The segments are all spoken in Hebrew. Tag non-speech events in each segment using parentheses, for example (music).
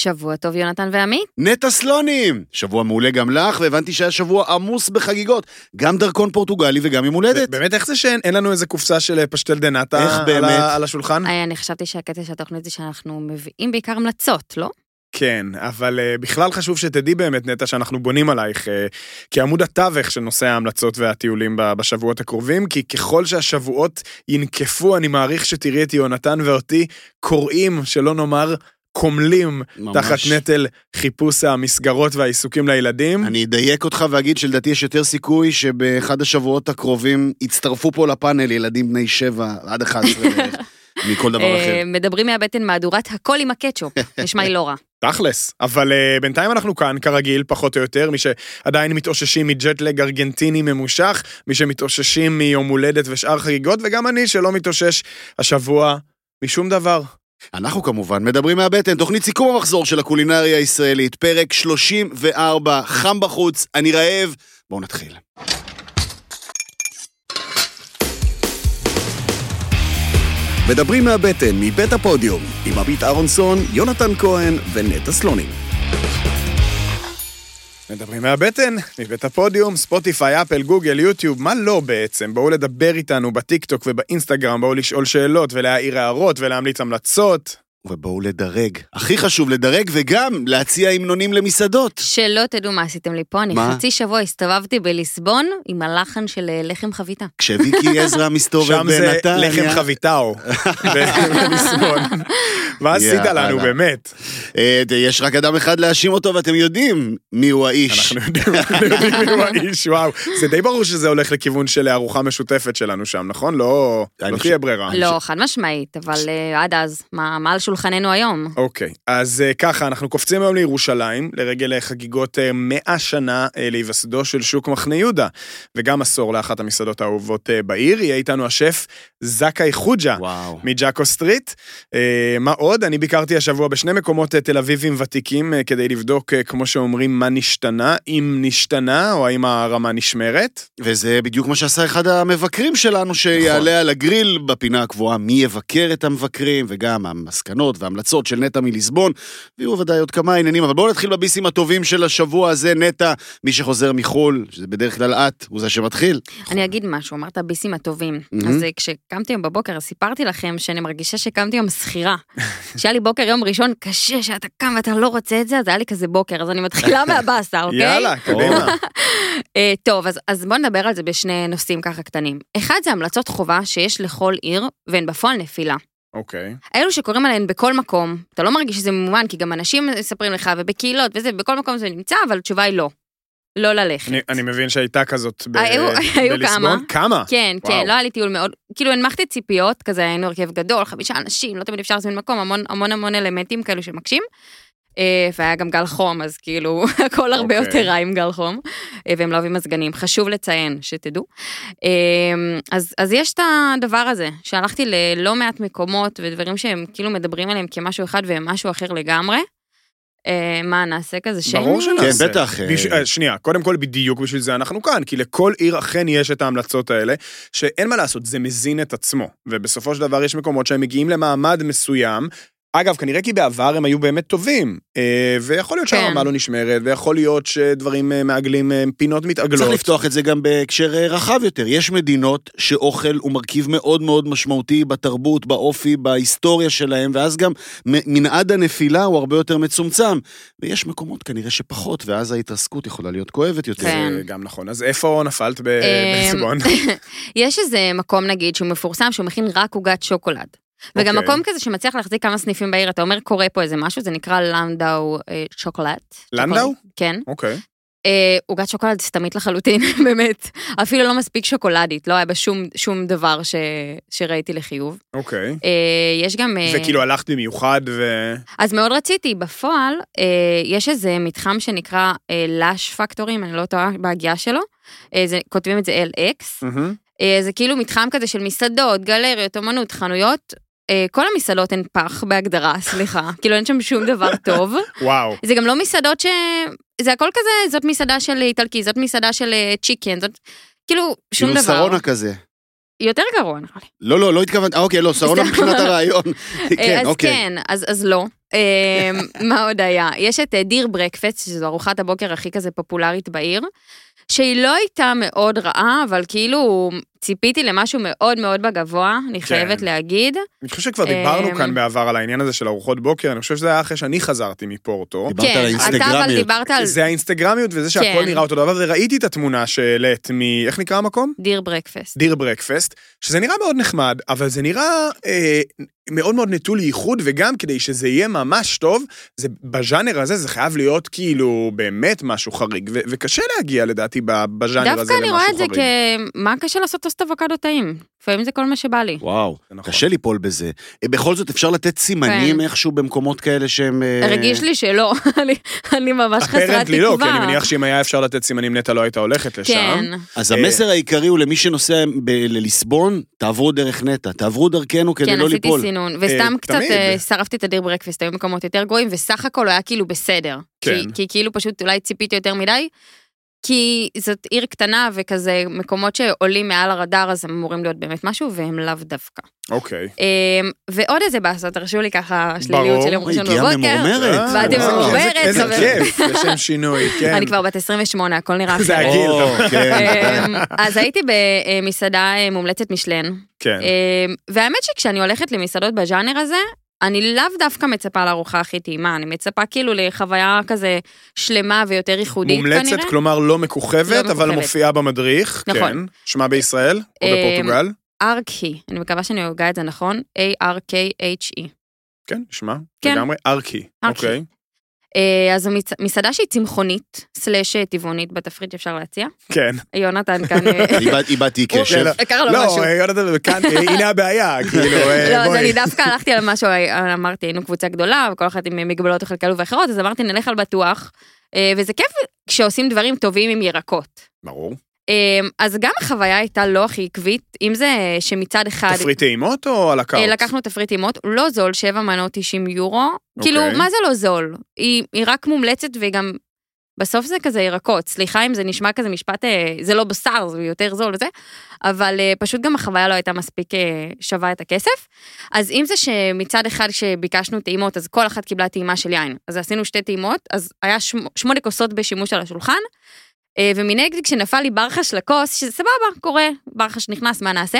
שבוע טוב, יונתן ועמית. נטע סלונים! שבוע מעולה גם לך, והבנתי שהיה שבוע עמוס בחגיגות. גם דרכון פורטוגלי וגם יום הולדת. באמת, איך זה שאין אין לנו איזה קופסה של פשטל דה נאטה איך על, על השולחן? אה, אני חשבתי שהקטע של התוכנית זה שאנחנו מביאים בעיקר המלצות, לא? כן, אבל uh, בכלל חשוב שתדעי באמת, נטע, שאנחנו בונים עלייך uh, כעמוד התווך של נושא ההמלצות והטיולים בשבועות הקרובים, כי ככל שהשבועות ינקפו, אני מעריך שתראי את יונתן ואותי קוראים, שלא נאמר קומלים, ממש. תחת נטל חיפוש המסגרות והעיסוקים לילדים. אני אדייק אותך ואגיד שלדעתי יש יותר סיכוי שבאחד השבועות הקרובים יצטרפו פה לפאנל ילדים בני 7 עד 11 בערך, (laughs) מכל דבר אה, אחר. מדברים מהבטן מהדורת הכל עם הקטשופ, (laughs) נשמע לי לא רע. תכלס, אבל uh, בינתיים אנחנו כאן, כרגיל, פחות או יותר, מי שעדיין מתאוששים מג'טלג ארגנטיני ממושך, מי שמתאוששים מיום הולדת ושאר חגיגות, וגם אני שלא מתאושש השבוע משום דבר. אנחנו כמובן מדברים מהבטן, תוכנית סיכום המחזור של הקולינריה הישראלית, פרק 34, חם בחוץ, אני רעב. בואו נתחיל. מדברים מהבטן, מבית הפודיום, עם עמית אהרונסון, יונתן כהן ונטע סלונים. מדברים מהבטן, מבית הפודיום, ספוטיפיי, אפל, גוגל, יוטיוב, מה לא בעצם? בואו לדבר איתנו בטיקטוק ובאינסטגרם, בואו לשאול שאלות ולהעיר הערות ולהמליץ המלצות. ובואו לדרג. הכי חשוב לדרג וגם להציע המנונים למסעדות. שלא תדעו מה עשיתם לי פה, אני מה? חצי שבוע הסתובבתי בליסבון עם הלחן של אה, לחם חביתה. כשוויקי (laughs) עזרא מסתובב שם זה בנתניה. לחם חביתאו. (laughs) בליסבון. מה עשית. לנו, באמת? אה, יש רק אדם אחד להאשים אותו ואתם יודעים מיהו האיש. אנחנו יודעים אנחנו יודעים מי הוא האיש, וואו. זה די ברור שזה הולך לכיוון של ארוחה משותפת שלנו שם, נכון? לא לא תהיה ברירה. לא, חד משמעית, אבל אה, עד אז, מה מה על שולחננו היום? אוקיי, אז אה, ככה, אנחנו קופצים היום לירושלים, לרגל אה, חגיגות אה, 100 שנה אה, להיווסדו של שוק מחנה יהודה, וגם עשור לאחת המסעדות האהובות אה, בעיר. יהיה איתנו השף זכאי חוג'ה. וואו. מג'אקו סטריט. אה, מה עוד? אני ביקרתי השבוע בשני מקומות אה, תל אביבים ותיקים אה, כדי לבדוק, אה, כמו שאומרים, מה נשתנה, אם נשתנה או האם הרמה נשמרת. וזה בדיוק מה שעשה אחד המבקרים שלנו, שיעלה על הגריל בפינה הקבועה, מי יבקר את המבקרים, וגם המסקנות וההמלצות של נטע מליסבון, ויהיו ודאי עוד כמה עניינים, אבל בואו נתחיל בביסים הטובים של השבוע הזה, נטע, מי שחוזר מחו"ל, שזה בדרך כלל את, הוא זה שמתחיל. אני אגיד משהו, אמרת ביסים הטובים. אז אה, כשקמתי היום בבוקר, סיפרתי לכם שאני מרגישה שקמתי היום שכירה. (laughs) שהיה לי בוקר יום ראשון קשה, שאתה קם ואתה לא רוצה את זה, אז היה לי כזה בוקר, אז אני מתחילה (laughs) מהבאסה, אוקיי? יאללה, קדימה. (laughs) אה, טוב, אז, אז בואו נדבר על זה בשני נושאים ככה קטנים. אחד זה המלצות חובה שיש לכל עיר, והן בפועל נפילה. אוקיי. אלו שקוראים עליהן בכל מקום, אתה לא מרגיש שזה ממומן, כי גם אנשים מספרים לך, ובקהילות וזה, בכל מקום זה נמצא, אבל התשובה היא לא. לא ללכת. אני, אני מבין שהייתה כזאת ב- היו- (laughs) היו בליסבון. כמה? כן, וואו. כן, לא היה לי טיול מאוד, כאילו הנמכתי ציפיות, כזה היינו הרכב גדול, חמישה אנשים, לא תמיד אפשר להזמין מקום, המון המון המון אלמנטים כאלו שמקשים. אה, והיה גם גל חום, אז כאילו, (laughs) הכל הרבה אוקיי. יותר רע עם גל חום, אה, והם לא אוהבים מזגנים, חשוב לציין, שתדעו. אה, אז, אז יש את הדבר הזה, שהלכתי ללא מעט מקומות ודברים שהם כאילו מדברים עליהם כמשהו אחד והם משהו אחר לגמרי. אה, מה, נעשה כזה שם? ברור שנעשה. כן, בטח, אה. בש... שנייה, קודם כל בדיוק בשביל זה אנחנו כאן, כי לכל עיר אכן יש את ההמלצות האלה, שאין מה לעשות, זה מזין את עצמו. ובסופו של דבר יש מקומות שהם מגיעים למעמד מסוים. אגב, כנראה כי בעבר הם היו באמת טובים, אה, ויכול להיות כן. שהרמה לא נשמרת, ויכול להיות שדברים אה, מעגלים, אה, פינות מתעגלות. צריך לפתוח את זה גם בהקשר רחב יותר. יש מדינות שאוכל הוא מרכיב מאוד מאוד משמעותי בתרבות, באופי, בהיסטוריה שלהם, ואז גם מ- מנעד הנפילה הוא הרבה יותר מצומצם. ויש מקומות כנראה שפחות, ואז ההתרסקות יכולה להיות כואבת יותר. כן. זה גם נכון. אז איפה נפלת אה, בליסבון? (laughs) יש איזה מקום נגיד שהוא מפורסם שהוא מכין רק עוגת שוקולד. וגם אוקיי. מקום כזה שמצליח להחזיק כמה סניפים בעיר, אתה אומר קורה פה איזה משהו, זה נקרא לנדאו אה, שוקולד. לנדאו? כן. אוקיי. אה, עוגת שוקולד סתמית לחלוטין, (laughs) באמת. אפילו לא מספיק שוקולדית, לא היה בה שום, שום דבר ש, שראיתי לחיוב. אוקיי. אה, יש גם... אה, וכאילו הלכת במיוחד ו... אז מאוד רציתי, בפועל, אה, יש איזה מתחם שנקרא אה, לאש פקטורים, אני לא טועה בהגייה שלו. אה, זה, כותבים את זה LX. מהמם. אה, זה כאילו מתחם כזה של מסעדות, גלריות, אמנות, חנויות. אה, כל המסעדות הן פח בהגדרה, סליחה. (laughs) כאילו אין שם שום דבר טוב. וואו. זה גם לא מסעדות ש... זה הכל כזה, זאת מסעדה של איטלקי, זאת מסעדה של אה, צ'יקן, זאת... כאילו, שום כאילו דבר. שרונה כזה. יותר גרוע נראה לי. לא, לא, לא התכוונת, אה, אוקיי, לא, שרונה סתם. מבחינת הרעיון. (laughs) כן, אז אוקיי. כן, אז, אז לא. אה, (laughs) מה עוד היה? יש את דיר ברקפסט, שזו ארוחת הבוקר הכי כזה פופולרית בעיר, שהיא לא הייתה מאוד רעה, אבל כאילו ציפיתי למשהו מאוד מאוד בגבוה, אני חייבת להגיד. אני חושב שכבר דיברנו אמ, כאן בעבר על העניין הזה של ארוחות בוקר, אני חושב שזה היה אחרי שאני חזרתי מפורטו. דיברת על כן, אתה אבל האינסטגרמיות. דיברת על זה האינסטגרמיות וזה שהכל כן. נראה אותו דבר, וראיתי את התמונה שהעלית מ... איך נקרא המקום? דיר ברקפסט. דיר ברקפסט, שזה נראה מאוד נחמד, אבל זה נראה אה, מאוד מאוד נטול ייחוד, וגם כדי שזה יהיה ממש טוב, זה בז'אנר הזה זה חייב להיות כאילו באמת משהו חריג, ו- וקשה להגיע לדעתי בז'אנר הזה דווקא למשהו אני רואה את זה חריג. כ... מה קשה לעשות טוסט אבוקדו טעים? לפעמים זה כל מה שבא לי. וואו, נכון. קשה ליפול בזה. אה, בכל זאת, אפשר לתת סימנים כן. איכשהו במקומות כאלה שהם... אה, הרגיש לי שלא, (laughs) אני- אני ממש חסרת אפרנטלי לא, כי תקווה. אני מניח שאם היה אפשר לתת סימנים נטע לא הייתה הולכת לשם. כן. אז אה, המסר העיקרי הוא למי שנוסע לליסבון, תעברו דרך נטע, תעברו דרכנו כדי כן, לא עשיתי ליפול. סינון, וסתם קצת. אה, שרפתי את הדיר ברקפסט, היו מקומות יותר גרועים, וסך הכל היה כאילו בסדר. כן. כי- כי כאילו פשוט אולי ציפיתי יותר מדי, כי זאת עיר קטנה וכזה מקומות שעולים מעל הרדאר, אז הם אמורים להיות באמת משהו, והם לאו דווקא. אוקיי. אמ, ועוד איזה באסה, תרשו לי ככה שליליות ברור. של יום ראשון הגיעה בבוקר. ממורמרת. אה, באתי וואו, ממורמרת, איזה- כיף, לשם שינוי, (laughs) כן. אני כבר בת 28, הכל נראה זה אחרת. הגיל. או, כן. אמ, אז הייתי במסעדה אה, מומלצת משלן, כן. אמ, והאמת שכשאני הולכת למסעדות בז'אנר הזה, אני לאו דווקא מצפה לארוחה הכי טעימה, אני מצפה כאילו לחוויה כזה שלמה ויותר ייחודית כנראה. מומלצת, כלומר לא מכוכבת, לא אבל מכוכבת. מופיעה במדריך. נכון. כן. שמה בישראל? או אה, בפורטוגל? ארקי, אני מקווה שאני הוגה את זה נכון, A-R-K-H-E. כן, נשמע. כן. לגמרי. ארקי. ארקי. אוקיי. אה, אז זו מצ- מסעדה שהיא צמחונית, סלאש אה, טבעונית בתפריט אפשר להציע. כן. יונתן כאן אה, (laughs) איבד- איבדתי קשב. כן, קרה לו לא, משהו. אה, יונתן, כאן, אה, הנה הבעיה, (laughs) כאילו, אה, לא, אז. אני דווקא הלכתי על משהו, אמרתי, היינו קבוצה גדולה, וכל אחת עם מגבלות אוכל כאלו ואחרות, אז אמרתי, נלך על בטוח. וזה כיף כשעושים דברים טובים עם ירקות. ברור. אה, אז גם החוויה הייתה לא הכי עקבית, אם זה שמצד אחד... תפריט טעימות או על הקארט? אה, לקחנו תפריט טעימות, לא זול, 7 מנות 90 יורו. כאילו, מה זה לא זול? היא, היא רק מומלצת וגם... בסוף זה כזה ירקות, סליחה אם זה נשמע כזה משפט, אה, זה לא בשר, זה יותר זול וזה, אבל אה, פשוט גם החוויה לא הייתה מספיק שווה את הכסף. אז אם זה שמצד אחד כשביקשנו טעימות, אז כל אחת קיבלה טעימה של יין. אז עשינו שתי טעימות, אז היה שמ, שמונה כוסות בשימוש על השולחן, ומנגד כשנפל לי ברחש לכוס, שזה סבבה, קורה, ברחש נכנס, מה נעשה?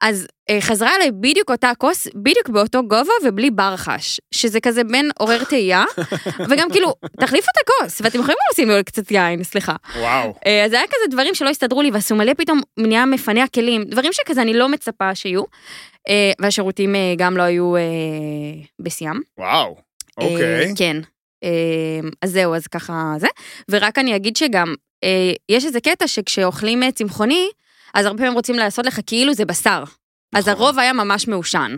אז אה, חזרה אליי בדיוק אותה כוס, בדיוק באותו גובה ובלי ברחש, שזה כזה בין עורר תהייה, (laughs) וגם כאילו, תחליפו את הכוס, ואתם יכולים לשים לי קצת יין, סליחה. וואו. אה, אז זה היה כזה דברים שלא הסתדרו לי, ועשו מלא פתאום נהיה מפנה כלים, דברים שכזה אני לא מצפה שיהיו, אה, והשירותים אה, גם לא היו אה, בשיאם. וואו. אה, אוקיי. כן. אה, אז זהו, אז ככה זה. ורק אני אגיד שגם, אה, יש איזה קטע שכשאוכלים אה, צמחוני, אז הרבה פעמים רוצים לעשות לך כאילו זה בשר. אז נכון. הרוב היה ממש מעושן.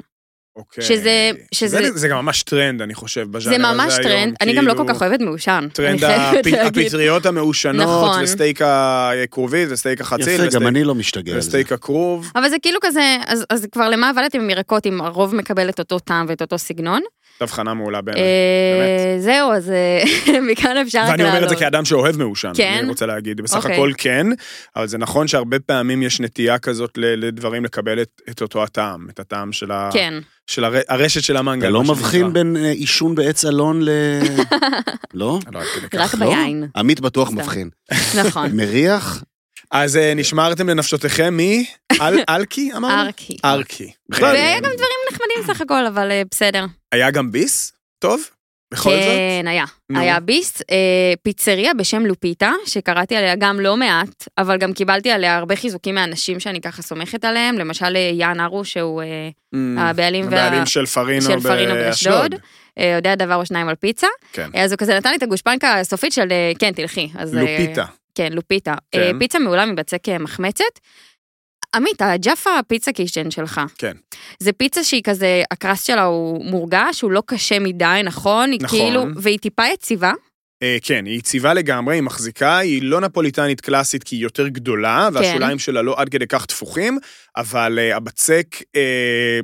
אוקיי. שזה- שזה- זה- זה גם ממש טרנד, אני חושב, בז'אנר זה הזה ממש היום, טרנד, אני גם לא כל כאילו, כך אוהבת מעושן. טרנד הפ-. הפטריות המעושנות, נכון. וסטייק הכרובית, וסטייק החציל, יפה, גם וסטייק- אני לא משתגע על זה. וסטייק הכרוב. אבל זה כאילו כזה, אז, אז כבר למה עבדתם עם ירקות אם הרוב מקבל את אותו טעם ואת אותו סגנון? הבחנה מעולה בעיניי. אה, זהו, אז אה, (laughs) מכאן אפשר רק ואני אומר את זה לעלות. כאדם שאוהב מעושן, כן? אני רוצה להגיד, בסך אוקיי. הכל כן, אבל זה נכון שהרבה פעמים יש נטייה כזאת ל- לדברים לקבל את, את אותו הטעם, את הטעם של, ה, כן, של הר, הרשת של המנגל. אתה לא. מבחין בין אה, עישון בעץ אלון ל... (laughs) לא? לא. רק לא? ביין, עמית בטוח. מבחין. נכון. מריח? אז נשמרתם לנפשותיכם מי? אל, אלקי אמרנו? ארקי. ארקי. בכלל, והיה גם דברים נחמדים סך הכל, אבל אה, בסדר. היה גם ביס? טוב? בכל זאת? כן, היה. נו. היה ביס, אה, פיצריה בשם לופיטה, שקראתי עליה גם לא מעט, אבל גם קיבלתי עליה הרבה חיזוקים מאנשים שאני ככה סומכת עליהם, למשל אה, יאן ארו, שהוא אה, Mm, הבעלים וה- של פרינו של פרינו באשדוד. אה, יודע דבר או שניים על פיצה. כן. אה, אז הוא כזה נתן לי את הגושפנקה הסופית של כן, תלכי. אז, לופיטה. כן, לופיטה. כן. פיצה מעולה מבצק מחמצת. עמית, הג'אפה פיצה קישן שלך. כן. זה פיצה שהיא כזה, הקרסט שלה הוא מורגש, הוא לא קשה מדי, נכון? היא נכון. כאילו, והיא טיפה יציבה. אה, כן, היא יציבה לגמרי, היא מחזיקה, היא לא נפוליטנית קלאסית כי היא יותר גדולה, כן. והשוליים שלה לא עד כדי כך תפוחים, אבל אה, הבצק אה,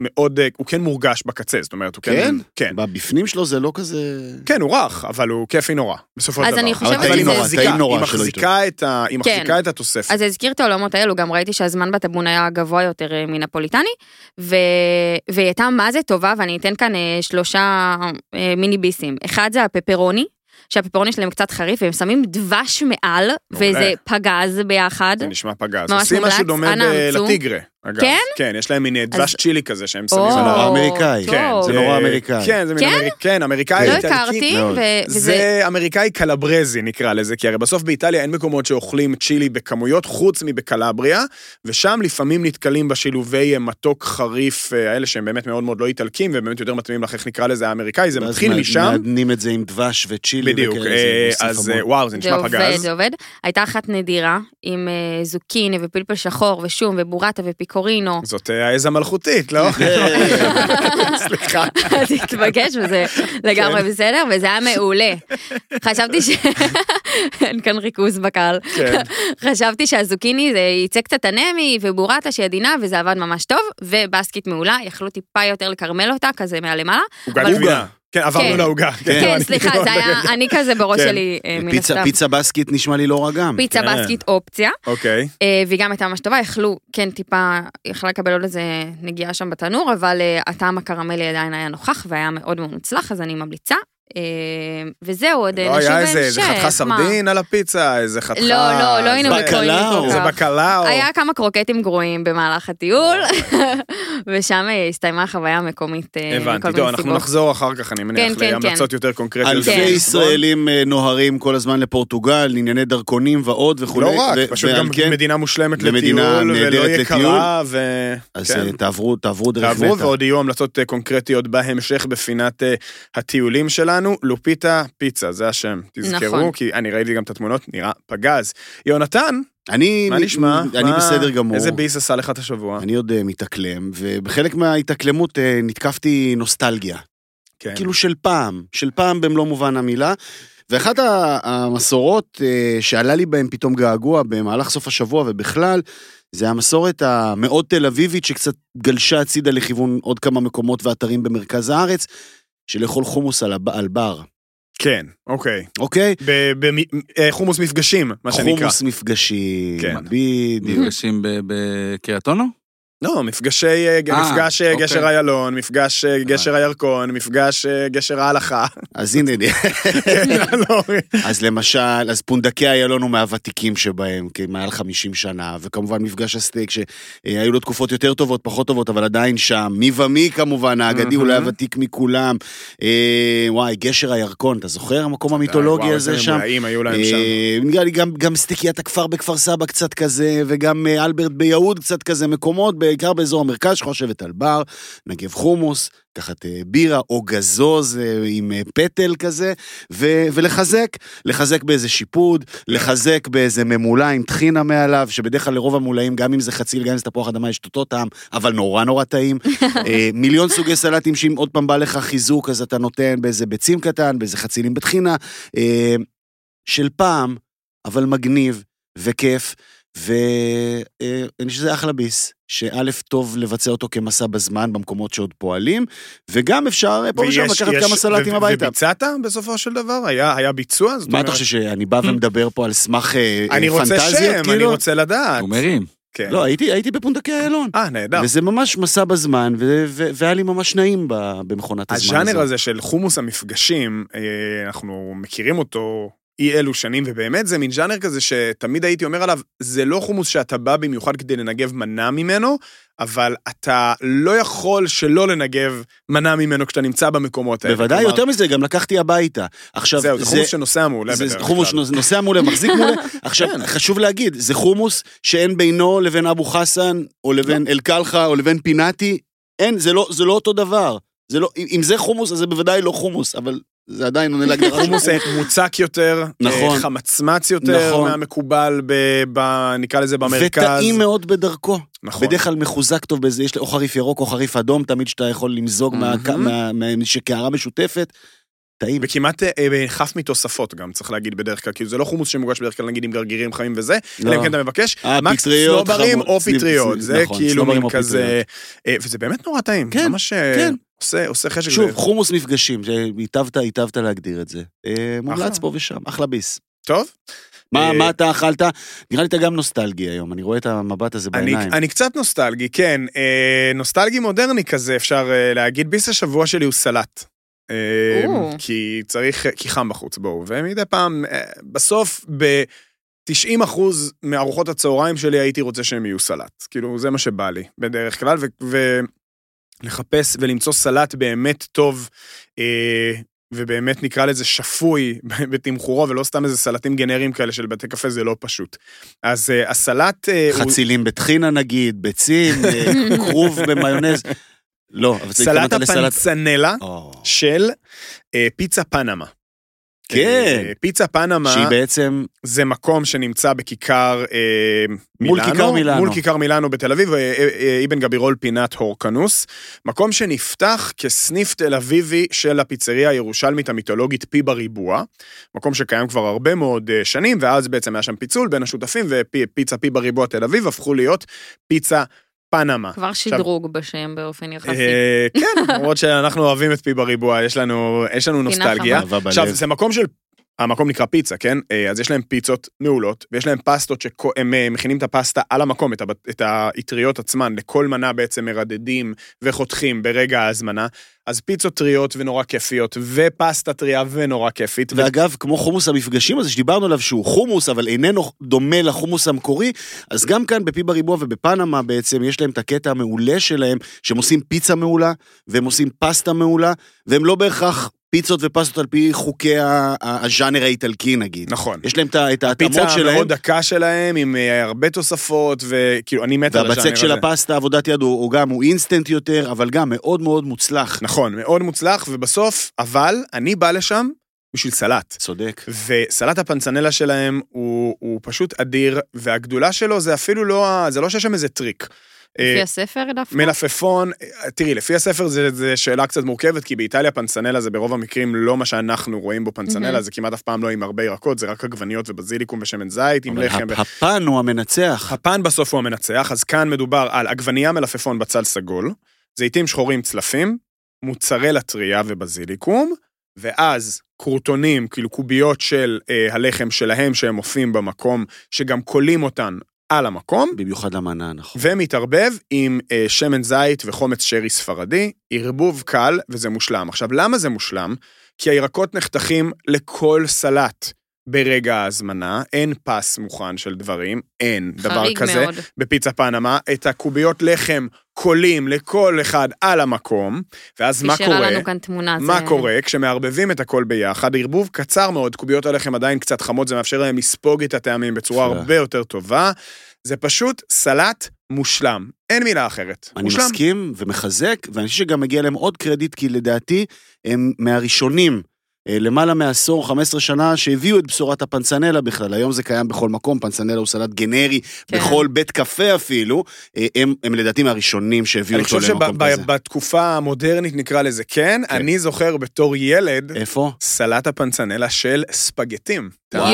מאוד, אה, הוא כן מורגש בקצה, זאת אומרת, הוא כן... כן? כן. בפנים שלו זה לא כזה... כן, הוא רך, אבל הוא כיפי נורא, בסופו של אז דבר. אני חושבת אבל היא טעים נורא, היא מחזיקה את ה- היא כן. מחזיקה את התוספת. אז הזכיר את העולמות האלו, גם ראיתי שהזמן בטבון היה גבוה יותר אה, מנפוליטני, ו... והיא הייתה מה זה טובה, ואני אתן כאן אה, שלושה מיני ביסים. אחד זה הפפרוני, שהפפרוני שלהם קצת חריף, והם שמים דבש מעל, מעולה. וזה פגז ביחד. זה נשמע פגז. ממש עושים משהו דומה. לטיגרה, אגב. כן? כן, יש להם מין אה, דבש אז- צ'ילי כזה שהם שמים או, על ה... נורא אמריקאי. טוב. כן, זה נורא אמריקאי. כן, זה מין כן? אמריק- כן, אמריקאי לא. הכרתי. זה אמריקאי קלברזי נקרא לזה, כי הרי בסוף באיטליה אין מקומות שאוכלים צ'ילי בכמויות חוץ מבקלבריה, ושם לפעמים נתקלים בשילובי מתוק חריף אה, האלה שהם באמת מאוד מאוד לא איטלקים, ובאמת יותר מתאימים לך איך נקרא לזה האמריקאי, זה מתחיל משם. מעדנים את זה עם דבש וצ'ילי בדיוק, אה, זה אז. אה, וואו, זה זה נשמע עובד, פגז. זה עובד. הייתה אחת נדירה, עם אה, זוקיני ופלפל שחור ושום ובורטה ופיקורינו. זאת אה, העז המלכותית, לא? (laughs) סליחה. (laughs) אז התבקש וזה לגמרי בסדר, וזה היה מעולה. חשבתי ש... (laughs) אין כאן ריכוז בקהל. כן. חשבתי שהזוקיני זה יצא קצת אנמי, ובורטה שהיא עדינה, וזה עבד ממש טוב, ובסקית מעולה, יכלו טיפה יותר לקרמל אותה, כזה מעלה עוגה אבל- גבינה. כן, עברנו כן. לעוגה. כן, אני סליחה, כאילו- זה היה, אני כזה בראש כן. שלי, אה, מן פיצה, הסתם. פיצה בסקית נשמע לי לא רע גם. פיצה כן. בסקית אופציה, אוקיי. אה, והיא גם הייתה ממש טובה, יכלו, כן, טיפה, יכלה לקבל עוד איזה נגיעה שם בתנור, אבל אה, הטעם הקרמלי עדיין היה נוכח והיה מאוד מאוד מוצלח, אז אני ממליצה. אה, וזהו, עוד לא היה בהמשך. איזה איזה חתיכה? סרדין על הפיצה, איזה חתיכה... לא, לא, לא היינו בקלאו. זה. בקלאו. היה כמה קרוקטים גרועים במהלך הטיול, (laughs) ושם אה, הסתיימה החוויה המקומית אה, הבנתי, טוב, אנחנו. נחזור אחר כך, אני מניח, כן, כן, להמלצות יותר קונקרטיות. אלפי כן. ישראלים נוהרים כל הזמן לפורטוגל, לענייני דרכונים ועוד וכולי. לא רק, פשוט גם כן, מדינה מושלמת לטיול, ולא יקרה, ו... אז כן. תעברו, תעברו דרך תעברו נטע. ועוד יהיו המלצות קונקרטיות בהמשך בפינת הטיולים שלנו. לופיטה פיצה, זה השם, תזכרו, נכון. כי אני ראיתי גם את התמונות, נראה פגז. יונתן, אני, מה נשמע? אני מה- בסדר גמור. איזה ביס עשה לך את השבוע? אני עוד אה, מתאקלם, ובחלק מההתאקלמות אה, נתקפתי נוסטלגיה. כן. כאילו של פעם, של פעם במלוא מובן המילה. ואחת המסורות אה, שעלה לי בהם פתאום געגוע במהלך סוף השבוע ובכלל, זה המסורת המאוד תל אביבית שקצת גלשה הצידה לכיוון עוד כמה מקומות ואתרים במרכז הארץ, של לאכול חומוס על, הב- על בר, כן, אוקיי. אוקיי? בחומוס מפגשים, מה שנקרא. חומוס מפגשים, כן. בדיוק. נפגשים ב- בקריית אונו? לא, מפגשי, אה, אה, מפגש אה, אוקיי. גשר איילון, מפגש גשר הירקון, מפגש גשר ההלכה. אז הנה, כן, לא, אז למשל, אז פונדקי איילון הוא מהוותיקים שבהם, כמעל 50 שנה, וכמובן מפגש הסטייק, שהיו לו תקופות יותר טובות, פחות טובות, אבל עדיין שם. מי ומי כמובן, האגדי אולי. הוותיק מכולם. וואי, גשר הירקון, אתה זוכר המקום המיתולוגי וואו, הזה שם? ממולאים היו להם שם. גם, סטיקיית הכפר בכפר סבא קצת כזה, וגם אלברט ביהוד קצת כזה, מקומות, בעיקר באזור המרכז, שלך לשבת על בר, נגב חומוס, לקחת אה, בירה או גזוז אה, עם אה, פטל כזה, ו- ולחזק, לחזק באיזה שיפוד, לחזק באיזה ממולא עם טחינה מעליו, שבדרך כלל לרוב הממולאים, גם אם זה חציל, גם אם זה תפוח אדמה, יש את אותו טעם, אבל נורא נורא טעים. (laughs) מיליון סוגי סלטים שאם עוד פעם בא לך חיזוק, אז אתה נותן באיזה ביצים קטן, באיזה חצילים בטחינה. של פעם, אבל מגניב וכיף, ואני חושב שזה אחלה ביס, שא', טוב לבצע אותו כמסע בזמן במקומות שעוד פועלים, וגם אפשר אה, פה ושם ויש- לקחת יש- כמה סלטים ו- הביתה. וביצעת בסופו של דבר? היה היה ביצוע? מה אומרת- אתה חושב, שאני בא ומדבר פה על סמך אה, אני אה, רוצה פנטזיות, שם, אני כאילו? רוצה לדעת. הוא מרים. כן. לא, הייתי הייתי בפונדקי איילון. אה, נהדר. וזה ממש מסע בזמן, ו- ו- והיה לי ממש נעים במכונת הזמן הז'אנר הזו. הזה של חומוס המפגשים, אה, אנחנו מכירים אותו אי אלו שנים, ובאמת זה מין ז'אנר כזה שתמיד הייתי אומר עליו, זה לא חומוס שאתה בא במיוחד כדי לנגב מנה ממנו, אבל אתה לא יכול שלא לנגב מנה ממנו כשאתה נמצא במקומות האלה. בוודאי, כלומר, יותר מזה, גם לקחתי הביתה. עכשיו, זהו, זה חומוס שנוסע מעולה זה בדרך חומוס כלל. נוסע מעולה, מחזיק מעולה. (laughs) עכשיו, כן. חשוב להגיד, זה חומוס שאין בינו לבין אבו חסן, או לבין לא. אל-קלחה, או לבין פינאטי. אין, זה לא, זה לא אותו דבר. זה לא, אם זה חומוס, אז זה בוודאי לא חומוס, אבל זה עדיין עונה להגדרה של (laughs) חומוס אה, מוצק יותר, נכון. אה, חמצמץ יותר נכון. מהמקובל, ב, ב, נקרא לזה במרכז. וטעים מאוד בדרכו. נכון. בדרך כלל מחוזק טוב באיזה, יש או חריף ירוק או חריף אדום, תמיד שאתה יכול למזוג מה- מהמם. מה- מה- שקערה משותפת. טעים. וכמעט אה, אה, חף מתוספות גם, צריך להגיד בדרך כלל, כאילו זה לא חומוס שמוגש בדרך כלל נגיד עם גרגירים חמים וזה, אלא אם כן אתה מבקש, מקס סנוברים. או פטריות, זה נכון, כאילו מין כזה, וזה באמת נורא טעים, כן, ממש כן. עושה עושה חשק. שוב, זה- חומוס מפגשים, היטבת, היטבת להגדיר את זה. אה, מומלץ. פה ושם, אחלה ביס. טוב, מה אה, מה אתה אכלת? נראה לי אתה גם נוסטלגי היום, אני רואה את המבט הזה אני, בעיניים. אני קצת נוסטלגי, כן. אה, נוסטלגי מודרני כזה, אפשר אה, להגיד. ביס השבוע שלי הוא סלט. אה. כי צריך, כי חם בחוץ, בואו. ומדי פעם, אה, בסוף, ב-90 אחוז מארוחות הצהריים שלי הייתי רוצה שהם יהיו סלט. כאילו, זה מה שבא לי, בדרך כלל, ו- ולחפש ולמצוא סלט באמת טוב, אה, ובאמת נקרא לזה שפוי (laughs) בתמחורו, ולא סתם איזה סלטים גנריים כאלה של בתי קפה, זה לא פשוט. אז אה, הסלט... אה, הוא- חצילים בטחינה נגיד, ביצים, אה, (laughs) כרוב במיונז. לא, אבל זה סלט התכוונת לסלט... הפנצנלה או, של אה, פיצה פנמה. כן. אה, פיצה פנמה שהיא בעצם, זה מקום שנמצא בכיכר אה, מול מילאנו, כיכר מילאנו. מול כיכר מילאנו בתל אביב, אה, אבן גבירול פינת הורקנוס. מקום שנפתח כסניף תל אביבי של הפיצריה הירושלמית המיתולוגית פי בריבוע. מקום שקיים כבר הרבה מאוד שנים, ואז בעצם היה שם פיצול בין השותפים, ופיצה פי בריבוע תל אביב הפכו להיות פיצה פנמה. כבר שדרוג בשם באופן יחסי. אה, כן, למרות שאנחנו אוהבים את פי בריבוע, יש לנו, יש לנו נוסטלגיה. עכשיו, זה מקום של... המקום נקרא פיצה, כן? אה, אז יש להם פיצות מעולות, ויש להם פסטות שהם אה, מכינים את הפסטה על המקום, את האטריות עצמן, לכל מנה בעצם מרדדים וחותכים ברגע ההזמנה. אז פיצות טריות ונורא כיפיות, ופסטה טריה ונורא כיפית. ו- ואגב, כמו חומוס המפגשים הזה שדיברנו עליו, שהוא חומוס, אבל איננו דומה לחומוס המקורי, אז גם כאן בפיצה בריבוע ובפנמה בעצם, יש להם את הקטע המעולה שלהם, שהם עושים פיצה מעולה, והם עושים פסטה מעולה, והם לא בהכרח פיצות ופסטות על פי חוקי הז'אנר האיטלקי נגיד. נכון. יש להם את ההתאמות פיצה שלהם, מאוד דקה שלהם, עם אה, הרבה תוספות, וכאילו, אני מת על הז'אנר הזה. והבצק של הפסטה, עבודת יד, הוא הוא גם, הוא אינסטנט יותר, אבל גם מאוד מאוד מוצלח. נכון, מאוד מוצלח, ובסוף, אבל אני בא לשם בשביל סלט. צודק. וסלט הפנצנלה שלהם הוא, הוא פשוט אדיר, והגדולה שלו זה אפילו לא, זה לא שיש שם איזה טריק. לפי אה, הספר דווקא? מלפפון, אה, תראי, לפי הספר זה, זה שאלה קצת מורכבת, כי באיטליה פנצנלה זה ברוב המקרים לא מה שאנחנו רואים בו פנצנלה. זה כמעט אף פעם לא עם הרבה ירקות, זה רק עגבניות ובזיליקום ושמן זית עם אבל לחם. ו- הפן הוא המנצח. הפן בסוף הוא המנצח, אז כאן מדובר על עגבנייה מלפפון בצל סגול, זיתים שחורים צלפים, מוצרלה טריה ובזיליקום, ואז קורטונים, כאילו קוביות של אה, הלחם שלהם שהם אופים במקום, שגם קולים אותן על המקום, במיוחד המנה, נכון. ומתערבב עם אה, שמן זית וחומץ שרי ספרדי, ערבוב קל, וזה מושלם. עכשיו, למה זה מושלם? כי הירקות נחתכים לכל סלט. ברגע ההזמנה, אין פס מוכן של דברים, אין דבר חריג כזה. מאוד. בפיצה פנמה, את הקוביות לחם קולים לכל אחד על המקום, ואז מה קורה? לנו כאן תמונה. מה זה- קורה כשמערבבים את הכל ביחד? ערבוב קצר מאוד, קוביות הלחם עדיין קצת חמות, זה מאפשר להם לספוג את הטעמים בצורה. הרבה יותר טובה. זה פשוט סלט מושלם, אין מילה אחרת. אני מושלם. מסכים ומחזק, ואני חושב שגם מגיע להם עוד קרדיט, כי לדעתי הם מהראשונים, למעלה מעשור, 15 שנה, שהביאו את בשורת הפנצנלה בכלל. היום זה קיים בכל מקום, פנצנלה הוא סלט גנרי, כן. בכל בית קפה אפילו. אה, הם, הם לדעתי מהראשונים שהביאו אני אותו חושב למקום כזה. שבתקופה המודרנית נקרא לזה כן, כן. אני זוכר בתור ילד, איפה? סלט הפנצנלה של ספגטים. יואו,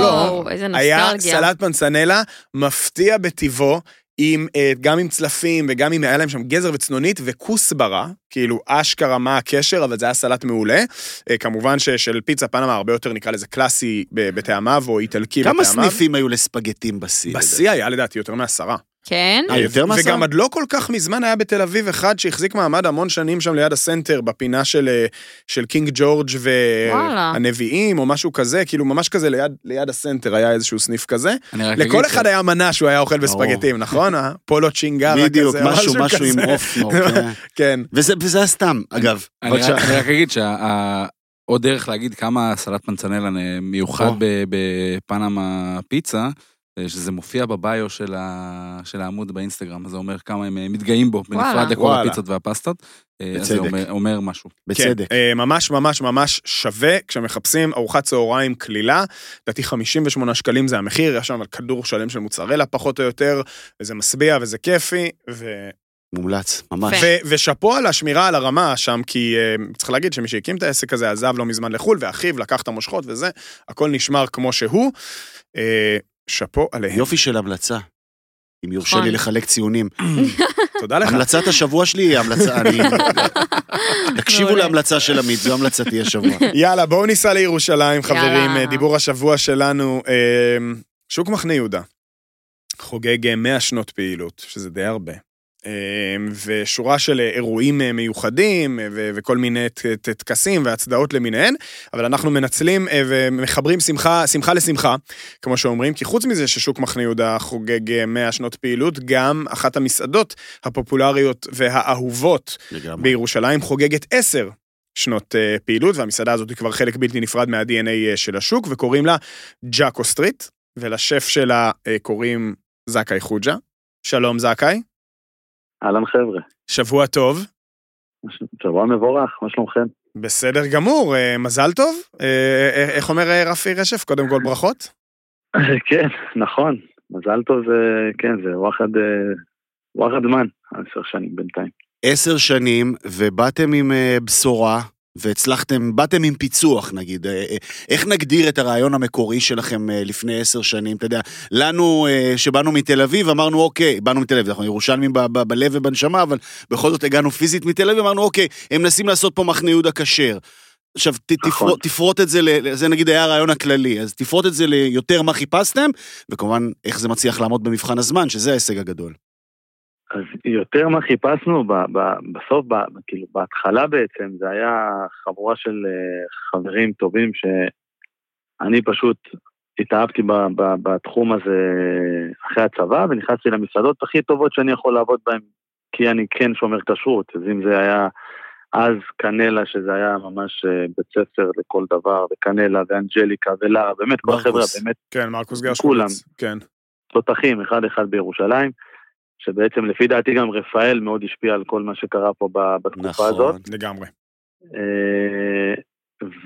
לא, איזה היה נוסטלגיה. סלט פנצנלה מפתיע בטיבו, עם, אה, גם עם צלפים וגם עם, היה להם שם גזר וצנונית וכוסברה, כאילו אשכרה מה הקשר, אבל זה היה סלט מעולה. אה, כמובן ששל פיצה פנמה הרבה יותר נקרא לזה קלאסי בטעמיו, או איטלקי כמה בטעמיו. סניפים היו לספגטים בשיא? בשיא היה לדעתי יותר מעשרה. כן? אה, יותר מעשרה? וגם עד לא כל כך מזמן היה בתל אביב אחד שהחזיק מעמד המון שנים שם ליד הסנטר, בפינה של, אה, של קינג ג'ורג'. והנביאים, או משהו כזה, כאילו ממש כזה ליד, ליד הסנטר היה איזשהו סניף כזה. לכל אחד היה מנה שהוא היה אוכל בספגטים, נכון? ה pollo cingara בדיוק, כזה, משהו, משהו כזה. עם עוף. כן. (laughs) כן. וזה וזה היה סתם, אגב. אני. רק- אני רק אגיד שעוד דרך להגיד כמה סלט פנצנלה מיוחד בפנמה פיצה, אה, שזה מופיע בביו של ה- של העמוד באינסטגרם, זה אומר כמה הם אה, מתגאים בו, וואלה. בנפרד לכל וואלה. הפיצות והפסטות. אה, אז זה בצדק. אומר- אומר משהו. בצדק. כן, אה, ממש ממש ממש שווה כשמחפשים ארוחת צהריים קלילה. לדעתי 58 שקלים זה המחיר, יש שם כדור שלם של מוצרלה פחות או יותר, וזה משביע וזה כיפי, מומלץ, ממש. ו- ושאפו על השמירה על הרמה שם, כי uh, צריך להגיד שמי שהקים את העסק הזה עזב לא מזמן לחו"ל, ואחיו לקח את המושכות וזה, הכל נשמר כמו שהוא. Uh, שאפו עליהם. יופי של המלצה. אם יורשה נכון. לי לחלק ציונים. (laughs) תודה לך. המלצת השבוע שלי היא המלצה, אני... (laughs) תקשיבו. להמלצה של עמית, זו המלצתי השבוע. (laughs) יאללה, בואו ניסע לירושלים, חברים. אה, דיבור השבוע שלנו, אה, שוק מחנה יהודה. חוגג אה, 100 שנות פעילות, שזה די הרבה. אה, ושורה של אירועים אה, מיוחדים, אה, וכל מיני טקסים והצדעות למיניהן, אבל אנחנו מנצלים אה, ומחברים שמחה, שמחה לשמחה, כמו שאומרים, כי חוץ מזה ששוק מחנה יהודה חוגג אה, 100 שנות פעילות, גם אחת המסעדות הפופולריות והאהובות לגמרי. בירושלים חוגגת עשר שנות פעילות, והמסעדה הזאת היא כבר חלק בלתי נפרד מה-DNA של השוק, וקוראים לה ג'אקו סטריט, ולשף שלה קוראים זכאי חוג'ה. שלום זכאי, אהלן חבר'ה, שבוע טוב. שבוע מבורך, מה שלומכם? בסדר גמור, אה, מזל טוב. אה, אה, איך אומר רפי רשף? קודם כל ברכות. (laughs) כן, נכון, מזל טוב, זה, כן, זה וואחד, וואחד זמן, עשר שנים בינתיים. עשר שנים, ובאתם עם בשורה, והצלחתם, באתם עם פיצוח נגיד. אה, אה, איך נגדיר את הרעיון המקורי שלכם אה, לפני עשר שנים? אתה יודע, לנו, שבאנו מתל אביב, אמרנו, אוקיי, באנו מתל אביב, אנחנו ירושלמים ב- ב- בלב ובנשמה, אבל בכל זאת הגענו פיזית מתל אביב, אמרנו, אוקיי, הם מנסים לעשות פה מחנה יהודה כשר. עכשיו, נכון. תפרוט, תפרוט את זה, ל- זה נגיד היה הרעיון הכללי, אז תפרוט את זה ליותר מה חיפשתם, וכמובן, איך זה מצליח לעמוד במבחן הזמן, שזה ההישג הגדול. אז יותר מה חיפשנו, ב, ב, בסוף, ב, כאילו, בהתחלה בעצם, זה היה חבורה של אה, חברים טובים שאני פשוט התאהבתי ב, ב, בתחום הזה אחרי הצבא, ונכנסתי למסעדות הכי טובות שאני יכול לעבוד בהן, כי אני כן שומר כשרות, אז אם זה היה אז קנלה, שזה היה ממש אה, בית ספר לכל דבר, וקנלה, ואנג'ליקה, ולארה, באמת, כל מרקוס. החבר'ה, באמת, כן, מרקוס כולם. גרשקוביץ. כן. תותחים, אחד אחד בירושלים, שבעצם לפי דעתי גם רפאל מאוד השפיע על כל מה שקרה פה בתקופה נכון. הזאת. לגמרי. אה,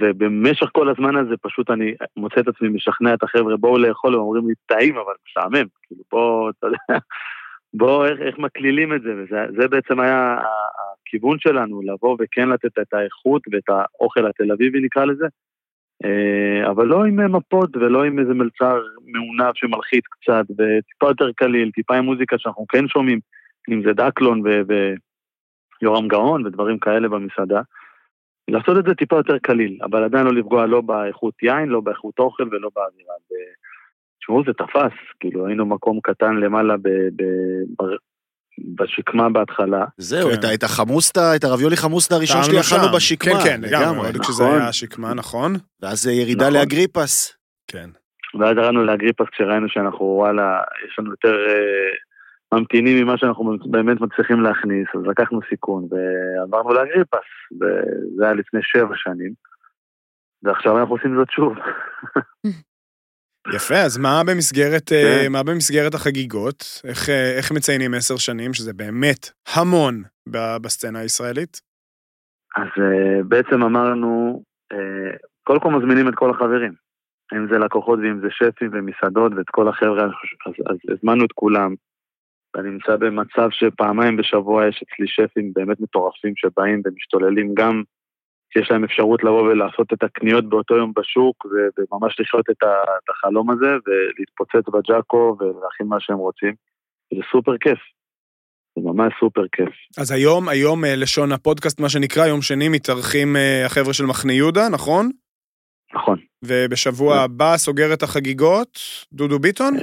ובמשך כל הזמן הזה פשוט אני מוצא את עצמי משכנע את החבר'ה, בואו לאכול, הם אומרים לי, טעים, אבל משעמם. כאילו, בואו, אתה יודע, בואו, איך, איך מקלילים את זה, וזה זה בעצם היה הכיוון שלנו, לבוא וכן לתת את האיכות ואת האוכל התל אביבי, נקרא לזה. אה, אבל לא עם מפות ולא עם איזה מלצר מעונב שמלחיץ קצת, וטיפה יותר קליל, טיפה עם מוזיקה שאנחנו כן שומעים, אם זה דקלון ויורם גאון ודברים כאלה במסעדה. לעשות את זה טיפה יותר קליל, אבל עדיין לא לפגוע לא באיכות יין, לא באיכות אוכל ולא באווירה. תשמעו, זה תפס, כאילו היינו מקום קטן למעלה ב- ב- בשקמה בהתחלה. זהו, כן. את, את החמוסטה, את הרביולי חמוסטה הראשון שלי אכלנו. בשקמה. כן, כן, לגמרי. עוד כשזה נכון. היה שקמה, נכון? ואז אה, ירידה נכון. לאגריפס. כן. ואז ירדנו לאגריפס כשראינו שאנחנו, וואלה, יש לנו יותר אה, ממתינים ממה שאנחנו באמת מצליחים להכניס, אז לקחנו סיכון ועברנו לאגריפס, וזה היה לפני שבע שנים, ועכשיו אנחנו עושים זאת שוב. (laughs) יפה, אז מה במסגרת, אה, כן. מה במסגרת החגיגות? איך, אה, איך מציינים עשר שנים, שזה באמת המון בסצנה הישראלית? אז אה, בעצם אמרנו, קודם כל מזמינים את כל החברים, אם זה לקוחות ואם זה שפים ומסעדות ואת כל החבר'ה, אז, אז הזמנו את כולם. ואני נמצא במצב שפעמיים בשבוע יש אצלי שפים באמת מטורפים שבאים ומשתוללים גם שיש להם אפשרות לבוא ולעשות את הקניות באותו יום בשוק וממש לחיות את, החלום הזה ולהתפוצץ בג'אקו ולהכין מה שהם רוצים. זה סופר כיף. זה ממש סופר כיף. אז היום, היום אה, לשון הפודקאסט, מה שנקרא, יום שני מתארחים אה, החבר'ה של מחנה יהודה, נכון? נכון. ובשבוע. הבא סוגר את החגיגות, דודו ביטון?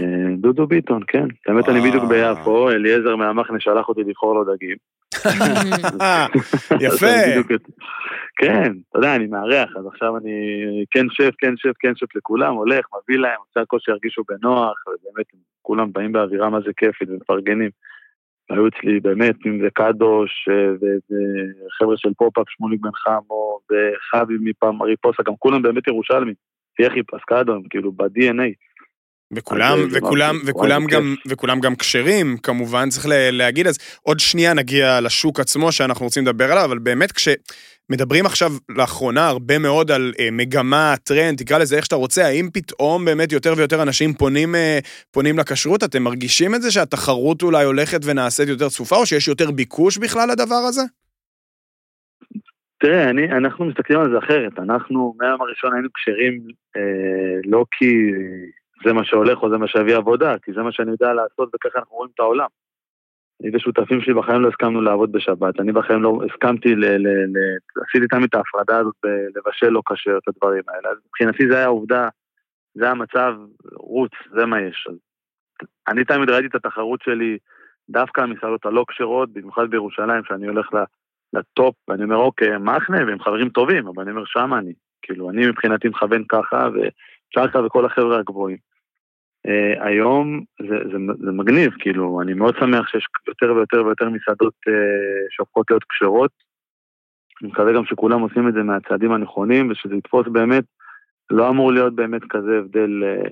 דודו ביטון, כן. האמת, אני בדיוק ביפו, אליעזר מהמחנה שלח אותי לבחור לו דגים. (laughs) יפה. כן, אתה יודע, אני מארח, אז עכשיו אני כן שף, כן שף, כן שף לכולם, הולך, מביא להם, עושה הכל שירגישו בנוח, ובאמת, כולם באים באווירה מה זה כיפית ומפרגנים. היו אצלי באמת, אם זה קדוש, אה, וחבר'ה של פופ-אפ, שמוליק בן חמו, וחבי מפעם ריפוסה, גם כולם באמת ירושלמים. יחי פסקדו, הם כאילו ב-DNA. וכולם, וכולם, וכולם גם, וכולם גם כשרים, כמובן, צריך להגיד, אז עוד שנייה נגיע לשוק עצמו שאנחנו רוצים לדבר עליו, אבל באמת מדברים עכשיו לאחרונה הרבה מאוד על אה, מגמה, טרנד, תקרא לזה איך שאתה רוצה, האם פתאום באמת יותר ויותר אנשים פונים, אה, פונים לכשרות? אתם מרגישים את זה שהתחרות אולי הולכת ונעשית יותר צפופה, או שיש יותר ביקוש בכלל לדבר הזה? תראה, אני, אנחנו מסתכלים על זה אחרת. אנחנו מהיום הראשון היינו כשרים אה, לא כי זה מה שהולך או זה מה שיביא עבודה, כי זה מה שאני יודע לעשות וככה אנחנו רואים את העולם. אני ושותפים שלי בחיים לא הסכמנו לעבוד בשבת, אני בחיים לא הסכמתי, ל, ל, ל, עשיתי תמיד את ההפרדה הזאת בלבשל לא כשר את הדברים האלה. אז מבחינתי זה היה עובדה, זה המצב, רוץ, זה מה יש. אז אני תמיד ראיתי את התחרות שלי דווקא המסעדות הלא כשרות, במיוחד בירושלים, שאני הולך לטופ, ואני אומר, אוקיי, מחנה, והם חברים טובים, אבל אני אומר, שמה אני. כאילו, אני מבחינתי מכוון ככה, ושרקה וכל החבר'ה הגבוהים. Uh, היום זה, זה, זה מגניב, כאילו, אני מאוד שמח שיש יותר ויותר ויותר מסעדות uh, שהופכות להיות כשרות. אני מקווה גם שכולם עושים את זה מהצעדים הנכונים, ושזה יתפוס באמת, לא אמור להיות באמת כזה הבדל... Uh,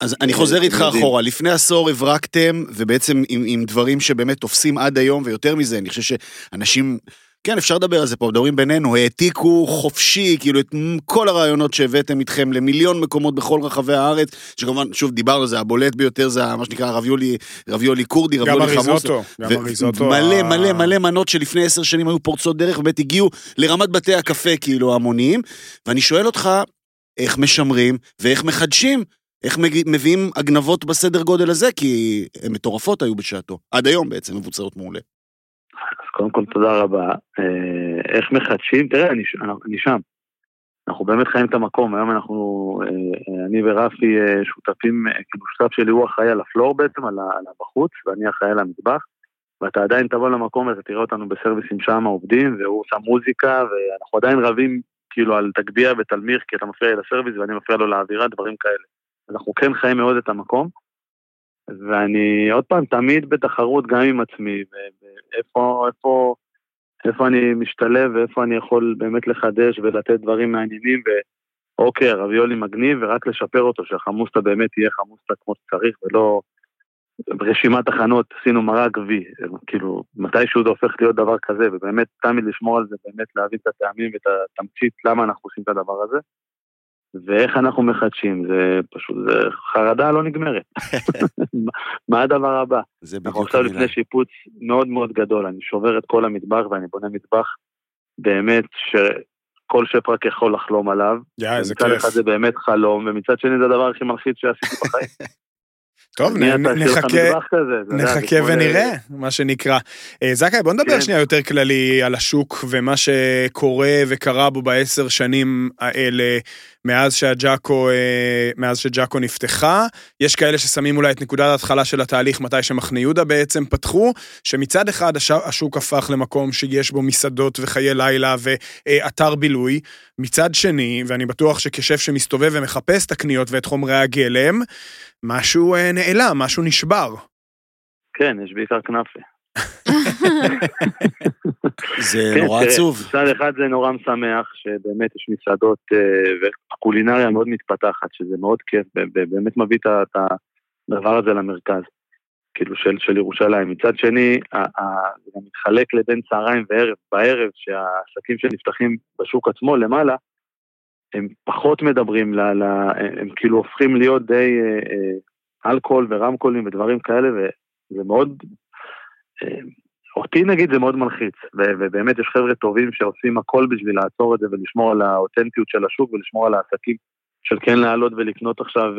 אז אני חוזר איתך אחורה, לפני עשור הברקתם, ובעצם עם, עם דברים שבאמת תופסים עד היום, ויותר מזה, אני חושב שאנשים כן, אפשר לדבר על זה פה, מדברים בינינו, העתיקו חופשי, כאילו, את כל הרעיונות שהבאתם איתכם למיליון מקומות בכל רחבי הארץ, שכמובן, שוב, דיברנו על זה, הבולט ביותר זה מה שנקרא רביולי, רביולי כורדי, רביולי חמוס. גם הריזוטו, גם הריזוטו. מלא, מלא, מלא מנות שלפני עשר שנים היו פורצות דרך, ובאמת הגיעו לרמת בתי הקפה, כאילו, המוניים, ואני שואל אותך, איך משמרים ואיך מחדשים איך מביאים אגנבות בסדר גודל הזה? כי הן מטורפות היו בשעתו. עד היום בעצם מבוצעות מעולה. קודם כל תודה רבה. אה, איך מחדשים? תראה, אני, אני שם. אנחנו באמת חיים את המקום, היום אנחנו, אה, אני ורפי אה, שותפים, כאילו שותף שלי הוא אחראי על הפלור בעצם, על הבחוץ, ואני אחראי על המטבח, ואתה עדיין תבוא למקום הזה, תראה אותנו בסרוויסים שם עובדים, והוא שם מוזיקה, ואנחנו עדיין רבים כאילו על תגביה ותלמיר, כי אתה מפריע לסרוויס ואני מפריע לו לאווירה, דברים כאלה. אנחנו כן חיים מאוד את המקום. ואני עוד פעם תמיד בתחרות גם עם עצמי, ואיפה איפה, איפה אני משתלב ואיפה אני יכול באמת לחדש ולתת דברים מעניינים, ואוקיי, הרביולי מגניב, ורק לשפר אותו, שהחמוסטה באמת תהיה חמוסטה כמו שצריך, ולא... ברשימת הכנות עשינו מרק וי, כאילו, מתישהו זה הופך להיות דבר כזה, ובאמת תמיד לשמור על זה, באמת להבין את הטעמים ואת התמצית למה אנחנו עושים את הדבר הזה. ואיך אנחנו מחדשים, זה פשוט, זה חרדה לא נגמרת. (laughs) מה הדבר הבא? זה בדיוק אנחנו עכשיו לפני שיפוץ מאוד מאוד גדול, אני שובר את כל המטבח ואני בונה מטבח באמת שכל שף רק יכול לחלום עליו. יא, איזה כיף. מצד אחד זה באמת חלום, ומצד שני זה הדבר הכי מלחיץ שעשיתי בחיים. (laughs) טוב, נחכה, נחכה ונראה, מה שנקרא. אה, זכאי, בוא נדבר כן. שנייה יותר כללי על השוק ומה שקורה וקרה בו בעשר שנים האלה מאז שהג'אקו, אה, מאז שג'אקו נפתחה. יש כאלה ששמים אולי את נקודת ההתחלה של התהליך מתי שמחנה יהודה בעצם פתחו, שמצד אחד השוק הפך למקום שיש בו מסעדות וחיי לילה ואתר בילוי. מצד שני, ואני בטוח שכשף שמסתובב ומחפש את הקניות ואת חומרי הגלם, משהו אה, נעלם, משהו נשבר. כן, יש בעיקר כנאפה. זה כן, נורא עצוב. מצד אחד זה נורא משמח, שבאמת יש מסעדות אה, וקולינריה מאוד מתפתחת, שזה מאוד כיף, באמת מביא את הדבר הזה למרכז, כאילו של, של ירושלים. מצד שני, זה גם מתחלק לבין צהריים וערב. בערב, שהעסקים שנפתחים בשוק עצמו למעלה, הם פחות מדברים, ל, ל, הם כאילו הופכים להיות די אה, אה, אלכוהול ורמקולים ודברים כאלה, וזה מאוד, אה, אותי נגיד זה מאוד מלחיץ, ו, ובאמת יש חבר'ה טובים שעושים הכל בשביל לעצור את זה ולשמור על האותנטיות של השוק ולשמור על העסקים של כן לעלות ולקנות עכשיו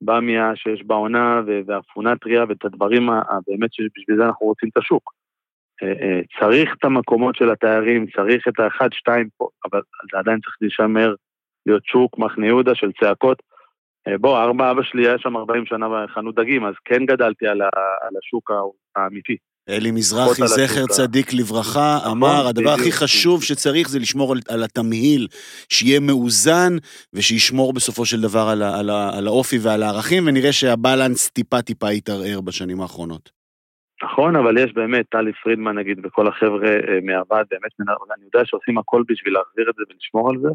במיה שיש בעונה ואפונה טריה ואת הדברים הבאמת שבשביל זה אנחנו רוצים את השוק. אה, אה, צריך את המקומות של התיירים, צריך את האחד, שתיים פה, אבל זה עדיין צריך להישמר, להיות שוק, מחנה יהודה של צעקות. אה, בוא, ארבע, אבא שלי היה שם 40 שנה בחנות דגים, אז כן גדלתי על, ה, על השוק האמיתי. אלי מזרחי, זכר צדיק לברכה, נכון, אמר, הדבר הכי חשוב שצריך זה לשמור על, על התמהיל, שיהיה מאוזן ושישמור בסופו של דבר על, על, על האופי ועל הערכים, ונראה שהבלנס טיפה טיפה יתערער בשנים האחרונות. נכון, אבל יש באמת, טלי פרידמן נגיד, וכל החבר'ה אה, מהוועד, באמת, אני יודע שעושים הכל בשביל להחזיר את זה ולשמור על זה.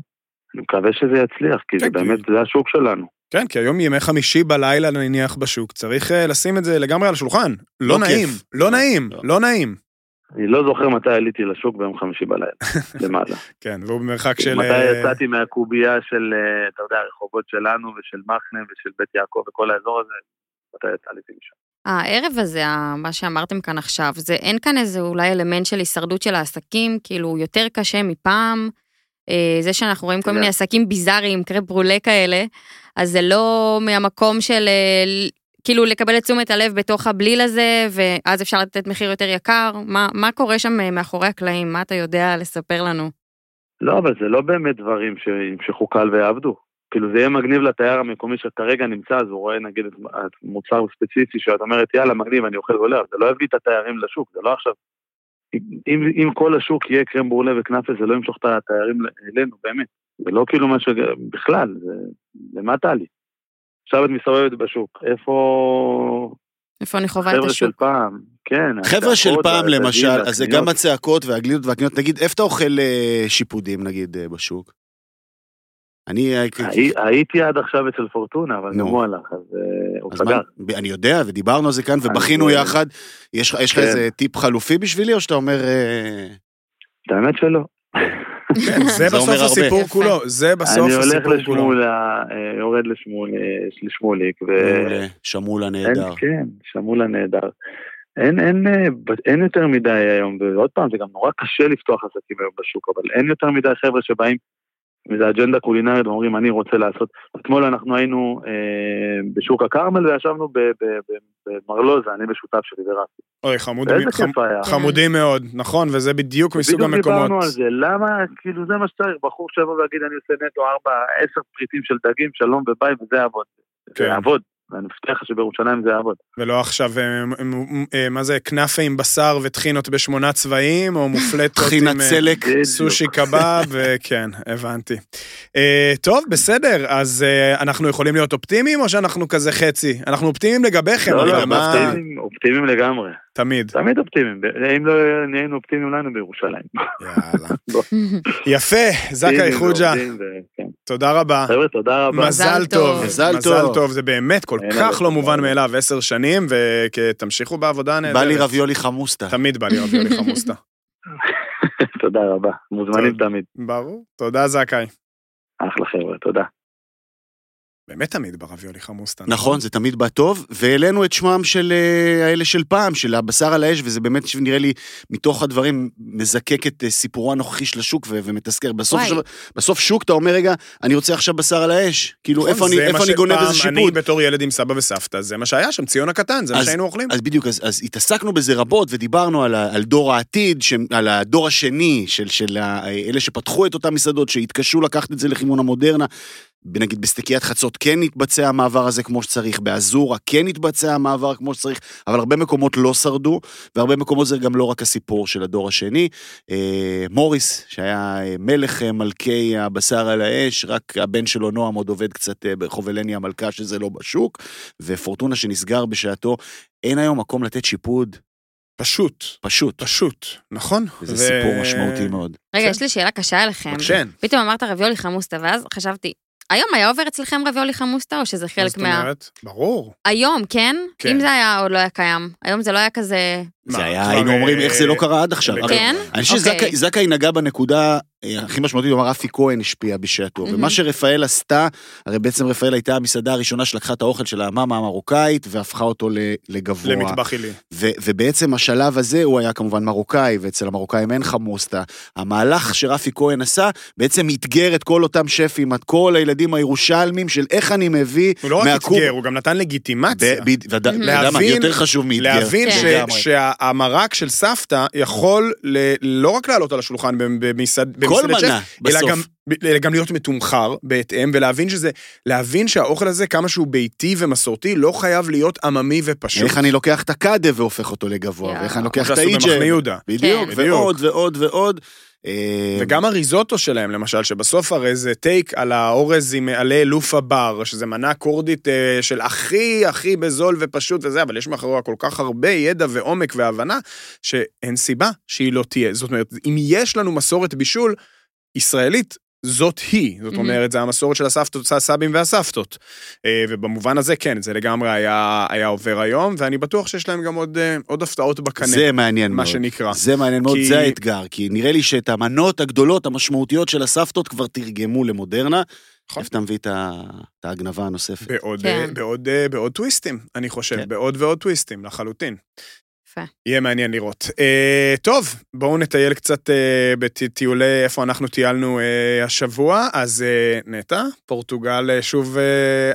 אני מקווה שזה יצליח, כי זה כן, באמת, זה השוק שלנו. כן, כי היום ימי חמישי בלילה נניח בשוק, צריך uh, לשים את זה לגמרי על השולחן. לא, לא נעים, לא נעים, לא, לא נעים. אני לא זוכר מתי עליתי לשוק ביום חמישי בלילה, (laughs) למעלה. כן, והוא במרחק של... מתי אה, יצאתי מהקובייה של, אה, אתה יודע, הרחובות שלנו ושל מחנה ושל בית יעקב וכל האזור הזה, מתי יצאתי משם. הערב הזה, מה שאמרתם כאן עכשיו, זה אין כאן איזה אולי אלמנט של הישרדות של העסקים, כאילו יותר קשה מפעם. אה, זה שאנחנו רואים כל. מיני עסקים ביזאריים, קרב ברולה כאלה, אז זה לא מהמקום של אה, כאילו לקבל את תשומת הלב בתוך הבליל הזה, ואז אפשר לתת מחיר יותר יקר. מה, מה קורה שם אה, מאחורי הקלעים? מה אתה יודע לספר לנו? לא, אבל זה לא באמת דברים שימשכו קל ויעבדו. כאילו זה יהיה מגניב לתייר המקומי שכרגע נמצא, אז הוא רואה נגיד את מוצר ספציפי שאת אומרת יאללה מגניב אני אוכל ועולה, זה לא יביא את התיירים לשוק, זה לא עכשיו. אם, אם כל השוק יהיה קרם ברולה וכנאפה זה לא ימשוך את התיירים אלינו באמת. זה לא כאילו מה ש... בכלל, זה... למה טלי? עכשיו את מסתובבת בשוק, איפה... איפה אני חווה את חבר'ה של השוק? פעם, כן. חבר'ה של פעם למשל, אז זה. גם הצעקות והגלידות והקניות, נגיד, איפה אתה אוכל אה, שיפודים נגיד אה, בשוק? אני... אה, הי- הייתי עד עכשיו אצל פורטונה, אבל נו. גם הוא הלך, אז אה, הוא אז מה- סגר. אני יודע, ודיברנו על זה כאן, ובכינו אני- יחד. יש לך כן. איזה טיפ חלופי בשבילי, או שאתה אומר... אה, את האמת שלא. כן, זה בסוף. הסיפור. כולו, זה בסוף אני הולך הסיפור כולו. לשמולה, אה, יורד לשמול- אה, לשמוליק, ו... שמולה נהדר. כן, שמולה נהדר. אין, אין, אה, ב- אין יותר מדי היום, ועוד פעם, זה גם נורא קשה לפתוח עסקים היום בשוק, אבל אין יותר מדי חבר'ה שבאים עם איזה אג'נדה קולינרית ואומרים, אני רוצה לעשות. אתמול אנחנו היינו אה, בשוק הכרמל וישבנו במרלוזה, אני ושותף שלי ורפי. אוי, חמוד, ואיזה חמ-. חמודים מאוד, נכון, וזה בדיוק מסוג בדיוק המקומות. דיברנו על זה, למה, כאילו זה מה שצריך, בחור שיבוא ויגיד אני עושה נטו ארבע, עשר פריטים של דגים, שלום וביי, וזה יעבוד. כן. זה יעבוד, ואני מבטיח לך שבירושלים זה יעבוד. ולא עכשיו, אה, אה, מה זה, כנאפה עם בשר וטחינות בשמונה צבעים, או מופלטות עם אה, צלק. סושי קבב, וכן, הבנתי. טוב, בסדר, אז אנחנו יכולים להיות אופטימיים, או שאנחנו כזה חצי? אנחנו אופטימיים לגביכם, לא, אבל לא, אופטימיים לגמרי. תמיד. תמיד אופטימיים, אם לא נהיינו אופטימיים לנו בירושלים. יאללה. (laughs) יפה, זכאי חוג'ה, כן. תודה רבה. חבר'ה, תודה רבה. מזל מזל טוב, טוב. מזל טוב. טוב, זה באמת כל כך. לא מובן מאליו, עשר שנים, ותמשיכו בעבודה הנהדרת. בא לי רביולי חמוסטה. תמיד בא לי רביולי חמוסטה. (laughs) תודה רבה. מוזמנים טוב. תמיד. ברור, תודה זכאי. אחלה חבר'ה, תודה. באמת תמיד ברביולי חמוסטה. נכון, זה תמיד בא טוב, והעלינו את שמם של אה, האלה של פעם, של הבשר על האש, וזה באמת נראה לי, מתוך הדברים, מזקק את אה, סיפורו הנוכחי של השוק ו- ומתזכר. בסוף. של- בסוף שוק אתה אומר, רגע, אני רוצה עכשיו בשר על האש. כאילו, נכון, איפה אני, איפה מה אני גונב איזה אני שיפוט? בתור ילד עם סבא וסבתא, זה מה שהיה שם, ציון הקטן, זה מה אז- שהיינו אוכלים. אז בדיוק, אז, אז התעסקנו בזה רבות ודיברנו על, ה- על דור העתיד, ש, על הדור השני של, של ה- אלה שפתחו את אותן מסעדות, שהתקשו לקחת את זה לכיוון המודרנה. נגיד בסטיקיית חצות כן התבצע המעבר הזה כמו שצריך, באזורה כן התבצע המעבר כמו שצריך, אבל הרבה מקומות לא שרדו, והרבה מקומות זה גם לא רק הסיפור של הדור השני. אה, מוריס, שהיה אה, מלך אה, מלכי הבשר על האש, רק הבן שלו נועם עוד עובד קצת ברחוב אלני המלכה, שזה לא בשוק, ופורטונה שנסגר בשעתו, אין היום מקום לתת שיפוד, פשוט, פשוט. פשוט, נכון? וזה ו- סיפור משמעותי מאוד. רגע, כן. יש לי שאלה קשה אליכם. כן. פתאום אמרת רביולי חמוסטה, ואז חשבתי, היום היה עובר אצלכם רביולי חמוסטה, או שזה מה חלק זאת מה... אומרת? ברור. היום, כן? כן. אם זה היה עוד לא היה קיים. היום זה לא היה כזה... זה היה, היינו אומרים, אה, איך זה לא קרה עד עכשיו. כן? אני חושב אוקיי. שזכאי נגע בנקודה אה, הכי משמעותית, הוא אמר, רפי כהן השפיע בשעתו. ומה שרפאל עשתה, הרי בעצם רפאל הייתה המסעדה הראשונה שלקחה את האוכל של המאמה המרוקאית, והפכה אותו לגבוה. למטבח עילי. ובעצם השלב הזה הוא היה כמובן מרוקאי, ואצל המרוקאים אין חמוסטה. המהלך שרפי כהן עשה, בעצם אתגר את כל אותם שפים, את כל הילדים הירושלמים של איך אני מביא הוא לא רק אתגר, הוא גם נתן לגיטימציה. להבין- יותר חשוב מאתגר. להבין. ש- שהמרק של סבתא יכול ל- לא רק לעלות על השולחן במסעד- כל במסעדת שף, מנה, אלא בסוף. גם, אלא גם להיות מתומחר בהתאם, ולהבין שזה, להבין שהאוכל הזה, כמה שהוא ביתי ומסורתי, לא חייב להיות עממי ופשוט. איך אני לוקח את הקאדה והופך אותו לגבוה, יאו. ואיך אני לוקח את. במחנה יהודה. בדיוק, כן. ועוד ועוד ועוד. אה, וגם הריזוטו שלהם, למשל, שבסוף הרי זה טייק על האורז עם עלי לופה בר, שזה מנה קורדית אה, של הכי הכי בזול ופשוט וזה, אבל יש מאחוריה כל כך הרבה ידע ועומק והבנה, שאין סיבה שהיא לא תהיה. זאת אומרת, אם יש לנו מסורת בישול ישראלית, זאת היא. זאת Mhm. אומרת, זה המסורת של הסבתות, הסבים והסבתות. אה, ובמובן הזה, כן, זה לגמרי היה, היה עובר היום, ואני בטוח שיש להם גם עוד, אה, עוד הפתעות בקנה, זה מעניין מה מאוד. שנקרא. זה מעניין מאוד, כי- זה האתגר, כי נראה לי שאת המנות הגדולות, המשמעותיות של הסבתות כבר תרגמו למודרנה. נכון. איפה אתה מביא את ההגנבה הנוספת? בעוד, כן. אה, בעוד, אה, בעוד טוויסטים, אני חושב, כן. בעוד ועוד טוויסטים, לחלוטין. יפה. יהיה מעניין לראות. אה, טוב, בואו נטייל קצת אה, בטיולי איפה אנחנו טיילנו אה, השבוע. אז אה, נטע, פורטוגל אה, שוב אה,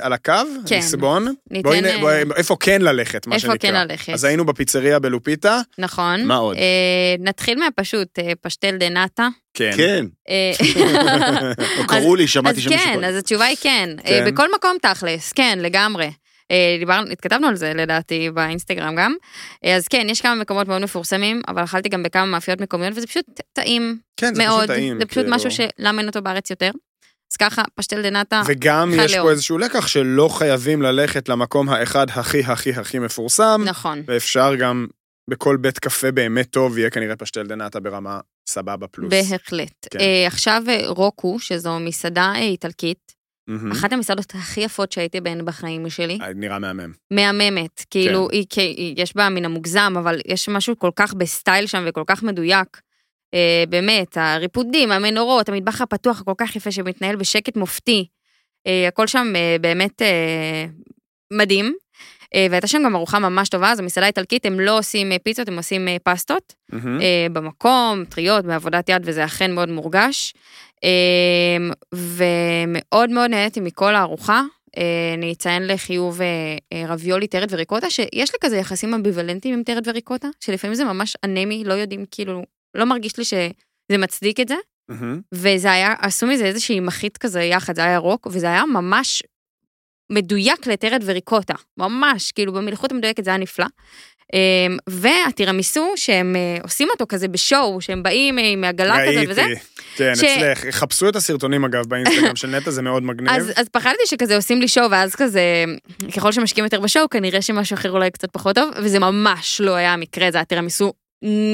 על הקו, כן. ליסבון. ניתן... בואי, נ- אה, בואי, איפה כן ללכת, מה איפה שנקרא. כן ללכת? אז היינו בפיצריה בלופיטה. נכון. מה עוד? אה, נתחיל מהפשוט, אה, פשטל דה נאטה. כן. כן, אה, (laughs) או קראו לי, שמעתי אז שמישהו... כן, קורא. אז התשובה היא כן. כן. אה, בכל מקום תכלס, כן, לגמרי. אה, דיברנו, התכתבנו על זה לדעתי באינסטגרם גם. אה, אז כן, יש כמה מקומות מאוד מפורסמים, אבל אכלתי גם בכמה מאפיות מקומיות, וזה פשוט טעים כן, זה מאוד. פשוט טעים. זה פשוט כאילו. משהו שלם אין אותו בארץ יותר. אז ככה, pastel de nata, וגם אחד יש פה לאום. איזשהו לקח שלא חייבים ללכת למקום האחד הכי הכי הכי מפורסם. נכון. ואפשר גם בכל בית קפה באמת טוב, יהיה כנראה pastel de nata ברמה סבבה פלוס. בהחלט. כן. אה, עכשיו אה, רוקו, שזו מסעדה איטלקית, מהמם. אחת המסעדות הכי יפות שהייתי בהן בחיים שלי. אה, נראה מהמם. מהממת, כאילו, כן. היא, כי- היא, יש בה מן המוגזם, אבל יש משהו כל כך בסטייל שם וכל כך מדויק. אה, באמת, הריפודים, המנורות, המטבח הפתוח הכל כך יפה שמתנהל בשקט מופתי. אה, הכל שם אה, באמת אה, מדהים. אה, והייתה שם גם ארוחה ממש טובה, זו מסעדה איטלקית, הם לא עושים אה, פיצות, הם עושים אה, פסטות. אה, במקום, טריות, בעבודת יד, וזה אכן מאוד מורגש. ומאוד מאוד נהניתי מכל הארוחה. אני אציין לחיוב רביולי, טרד וריקוטה, שיש לי כזה יחסים אמביוולנטיים עם טרד וריקוטה, שלפעמים זה ממש אנמי, לא יודעים, כאילו, לא מרגיש לי שזה מצדיק את זה. מהמם. וזה היה, עשו מזה איזושהי מחית כזה יחד, זה היה ירוק, וזה היה ממש מדויק לטרד וריקוטה, ממש, כאילו במלכות המדויקת זה היה נפלא. אמ, והטירמיסו, שהם אה, עושים אותו כזה בשואו, שהם באים אה, עם עגלה כזאת וזה, ראיתי. כן, ש- אצלך. חפשו את הסרטונים אגב באינסטגרם של נטע, זה מאוד מגניב. אז, אז פחדתי שכזה עושים לי שואו, ואז כזה, ככל שמשקיעים יותר בשואו, כנראה שמשהו אחר אולי קצת פחות טוב, וזה ממש לא היה המקרה, זה היה טירמיסו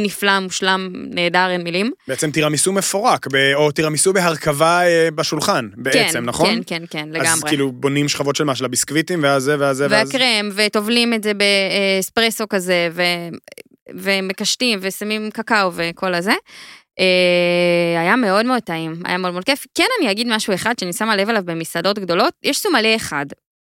נפלא, מושלם, נהדר, אין מילים. בעצם תירמיסו מפורק, או תירמיסו בהרכבה אה, בשולחן, בעצם, כן, נכון? כן, כן, כן, לגמרי. אז כאילו בונים שכבות של מה? של הביסקוויטים, ואז זה, ואז זה, ואז... והקרם, וטובלים את זה באספרסו כזה, ו... ומקשטים, ושמים קקאו וכל הזה. אה, היה מאוד מאוד טעים, היה מאוד מאוד כיף. כן, אני אגיד משהו אחד שאני שמה לב אליו במסעדות גדולות, יש סומליה אחד,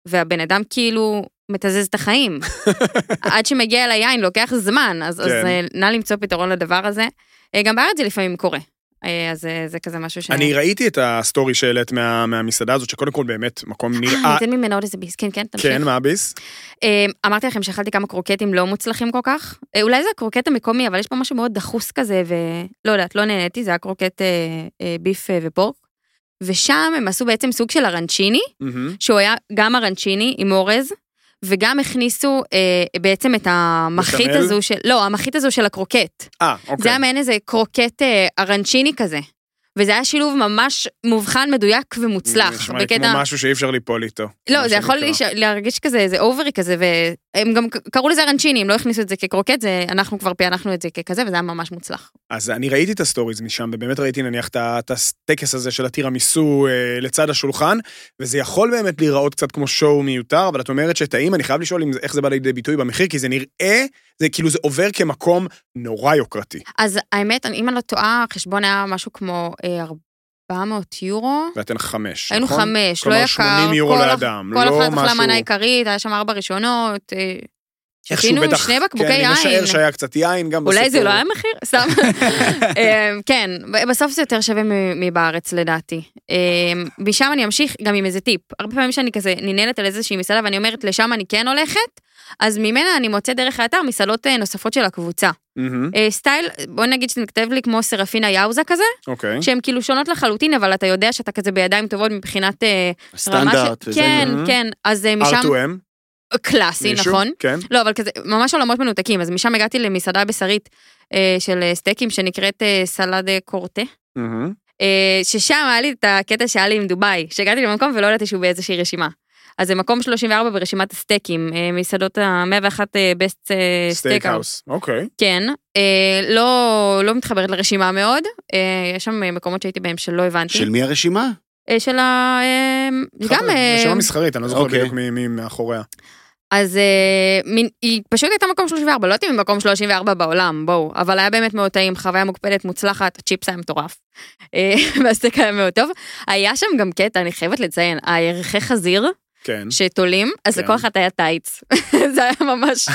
והבן אדם כאילו מתזז את החיים. (laughs) עד שמגיע אל היין לוקח זמן, אז, אז כן. אה, נא למצוא פתרון לדבר הזה. אה, גם בארץ זה לפעמים קורה. אה, אז אה, זה כזה משהו ש... אני ראיתי את הסטורי שהעלית מה- מהמסעדה הזאת, שקודם כל באמת מקום אה, נראה... ניתן ממנה עוד איזה ביס, כן, כן, תמשיך. כן, מה הביס? אה, אמרתי לכם שאכלתי כמה קרוקטים לא מוצלחים כל כך. אה, אולי זה הקרוקט המקומי, אבל יש פה משהו מאוד דחוס כזה, ולא יודעת, לא נהניתי, זה היה קרוקט אה, אה, beef אה, ו pork. ושם הם עשו בעצם סוג של ארנצ'יני. שהוא היה גם ארנצ'יני עם אורז, וגם הכניסו אה, בעצם את המחית בשמל? הזו של, לא, המחית הזו של הקרוקט. אה, אוקיי. זה היה מעין איזה קרוקט אה, ארנצ'יני כזה. וזה היה שילוב ממש מובחן, מדויק ומוצלח. נשמע לי כמו משהו שאי אפשר ליפול איתו. לא, זה יכול. להיש- להרגיש כזה, איזה over כזה, והם גם קראו לזה ארנצ'יני, הם לא הכניסו את זה כקרוקט, זה, אנחנו כבר פענחנו את זה ככזה, וזה היה ממש מוצלח. אז אני ראיתי את הסטוריז משם, ובאמת ראיתי נניח את הטקס הזה של הטירמיסו אה, לצד השולחן, וזה יכול באמת להיראות קצת כמו שואו מיותר, אבל את אומרת שטעים, אני חייב לשאול איך זה בא לידי ביטוי במחיר, כי זה נראה, זה כאילו זה עובר כמקום נורא יוקרתי. אז האמת, אם אני לא טועה, החשבון היה משהו כמו אה, 400 יורו. ואתן חמש, היינו נכון? חמש, לא כלומר, יקר. 80 יורו כל לאדם, כל לא אחת אכלה משהו- מנה עיקרית, היה שם ארבע ראשונות. איכשהו שתינו בטח, שני בקבוקי כן, אני יין. משער שהיה קצת יין גם אולי זה בסיפור. לא היה מחיר? סתם. (laughs) אה, כן, בסוף זה יותר שווה מבארץ לדעתי. אה, משם אני אמשיך גם עם איזה טיפ. הרבה פעמים שאני כזה ננעלת על איזושהי מסעדה ואני אומרת לשם אני כן הולכת, אז ממנה אני מוצאת דרך האתר מסעדות אה, נוספות של הקבוצה. אה, סטייל, בוא נגיד שזה כתב לי כמו סרפינה יאוזה כזה, אוקיי. שהן כאילו שונות לחלוטין, אבל אתה יודע שאתה כזה בידיים טובות מבחינת אה, סטנדרט. כן. כן, אז משם... R2M, קלאסי, מישהו? נכון? כן. לא, אבל כזה, ממש עולמות מנותקים, אז משם הגעתי למסעדה בשרית אה, של אה, סטייקים שנקראת אה, סלדה קורטה. מהמם. אה, ששם היה לי את הקטע שהיה לי עם דובאי, שהגעתי למקום ולא ידעתי שהוא באיזושהי רשימה. אז זה מקום 34 ברשימת הסטייקים, אה, מסעדות ה-101 best steak steakhouse. אוקיי. כן, אה, לא, לא מתחברת לרשימה מאוד, אה, יש שם מקומות שהייתי בהם שלא הבנתי. של מי הרשימה? אה, של ה... אה, גם... אה, רשימה מסחרית, אני לא זוכר אוקיי. בדיוק מי מאחוריה. אז אה, מין, היא פשוט הייתה מקום 34, לא יודעת אם היא מקום 34 בעולם, בואו, אבל היה באמת מאוד טעים, חוויה מוקפדת, מוצלחת, הצ'יפס היה מטורף. אה, (laughs) והסטייק היה מאוד טוב. היה שם גם קטע, אני חייבת לציין, הירחי חזיר כן, שתולים, אז כן. לכל אחד היה טייץ. (laughs) זה היה ממש,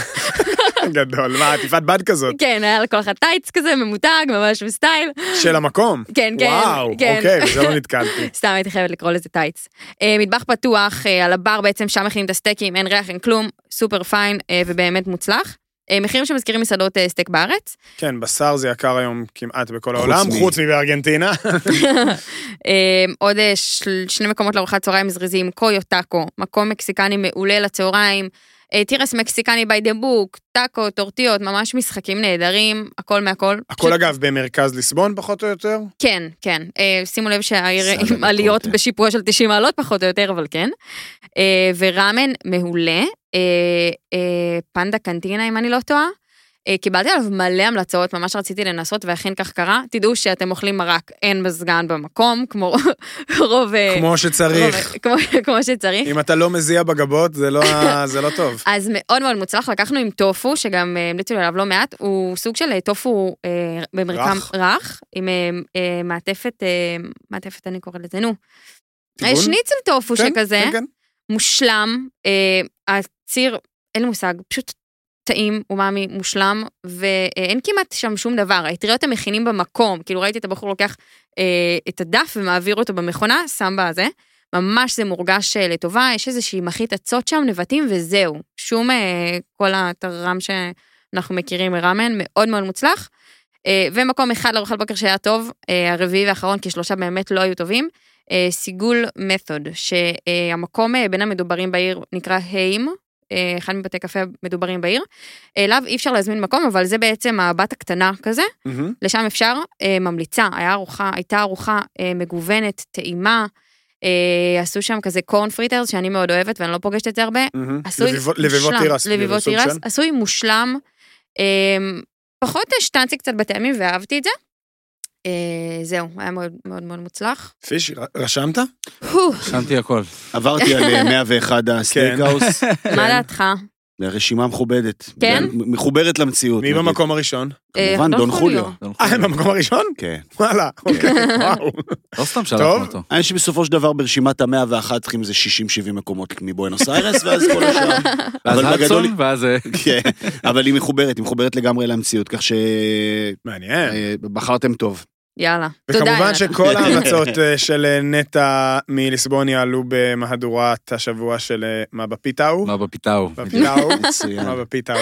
(laughs) גדול. מה, עטיפת בד כזאת? כן, היה לכל אחד טייץ כזה, ממותג, ממש בסטייל. של המקום. כן, כן, וואו, כן. אוקיי, בזה לא נתקלתי. (laughs) סתם הייתי חייבת לקרוא לזה טייץ. אה, מטבח פתוח, אה, על הבר בעצם, שם מכינים את הסטייקים, אין ריח, אין כלום, super fine אה, ובאמת מוצלח. אה, מחירים שמזכירים מסעדות אה, סטייק בארץ. כן, בשר זה יקר היום כמעט בכל העולם, חוץ מבארגנטינה. (laughs) אה, עוד שני מקומות לארוחת צהריים מזריזים, קויו טאקו, מקום מקסיקני מעולה לצהריים, תירס מקסיקני by the book, טאקו, טורטיות, ממש משחקים נהדרים, הכל מהכל. הכל פשוט- אגב במרכז ליסבון פחות או יותר. כן, כן. אה, שימו לב שהעיר עם עליות בקוטה. בשיפוע של 90 מעלות פחות או יותר, אבל כן. אה, וראמן מעולה, אה, אה, פנדה קנטינה אם אני לא טועה. אה, קיבלתי עליו מלא המלצות, ממש רציתי לנסות ואכן כך קרה. תדעו שאתם אוכלים מרק, אין מזגן במקום, כמו (laughs) רוב... אה, כמו שצריך. רוב- כמו, (laughs) כמו שצריך. אם אתה לא מזיע בגבות, זה לא (laughs) זה לא טוב. אז מאוד מאוד מוצלח, לקחנו עם טופו, שגם אה, המליצו לי עליו לא מעט, הוא סוג של אה, טופו אה, במרקם רך. רך, עם אה, אה, מעטפת, אה, מעטפת אני קוראת לזה, נו. טיגון? אה, שניצל טופו כן, שכזה, כן, כן. מושלם, אה, הציר, אין לי מושג, פשוט טעים, אומאמי, מושלם, ואין כמעט שם שום דבר, האטריות הם מכינים במקום, כאילו ראיתי את הבחור לוקח אה, את הדף ומעביר אותו במכונה, שם בזה, ממש זה מורגש אה, לטובה, יש איזושהי מחית אצות שם, נבטים וזהו, שום אה, כל הטרם שאנחנו מכירים מראמן, מאוד מאוד מוצלח. אה, ומקום אחד לארוחת בוקר שהיה טוב, אה, הרביעי והאחרון, כי שלושה באמת לא היו טובים, אה, סיגול מתוד, שהמקום אה, בין המדוברים בעיר נקרא היים, אה, אחד מבתי קפה המדוברים בעיר. אליו אי אפשר להזמין מקום, אבל זה בעצם הבת הקטנה כזה, מהמם. לשם אפשר, אה, ממליצה, היה ארוחה, הייתה ארוחה אה, מגוונת, טעימה, אה, עשו שם כזה קורן פריטרס, שאני מאוד אוהבת ואני לא פוגשת את זה הרבה, מהמם. עשוי לביבות- לביבות תירס. לביבות תירס, עשוי מושלם, אה, פחות השתנתי קצת בטעמים ואהבתי את זה. אה, זהו, היה מאוד מאוד מאוד מוצלח. פיש, ר- רשמת? הכנתי הכל. עברתי על אה, (laughs) 101 הסטייקהאוס, (laughs) מה דעתך? רשימה מכובדת. כן? מחוברת למציאות. מי. במקום הראשון? אה, כמובן, דון חוליו. אה, הם במקום הראשון? כן. וואלה, אוקיי, וואו. לא סתם. שלחנו אותו. אני חושב שבסופו של דבר ברשימת המאה ואחת צריכים איזה 60-70 מקומות מבואנוס איירס, ואז כל השאר. (laughs) ואז הדסון, ואז... אה, כן, אבל היא מחוברת, היא מחוברת לגמרי למציאות, כך מעניין. שבחרתם טוב. יאללה, תודה. וכמובן. שכל (laughs) ההמלצות אה, של אה, נטע מליסבון יעלו במהדורת השבוע של אה, מה בפיתאו? מה בפיתאו. בפיתאו. (laughs) מה בפיתאו.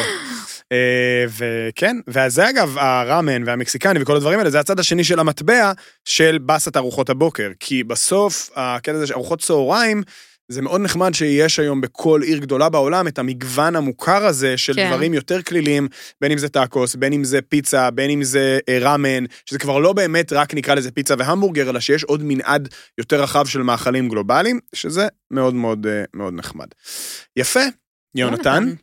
וכן, וזה אגב, הראמן והמקסיקני וכל הדברים האלה, זה הצד השני של המטבע של באסת ארוחות הבוקר. כי בסוף, הקטע הזה של ארוחות צהריים, זה מאוד נחמד שיש היום בכל עיר גדולה בעולם את המגוון המוכר הזה של כן. דברים יותר כלילים, בין אם זה טאקוס, בין אם זה פיצה, בין אם זה אה, ראמן, שזה כבר לא באמת רק נקרא לזה פיצה והמבורגר, אלא שיש עוד מנעד יותר רחב של מאכלים גלובליים, שזה מאוד מאוד אה, מאוד נחמד. יפה, יונתן,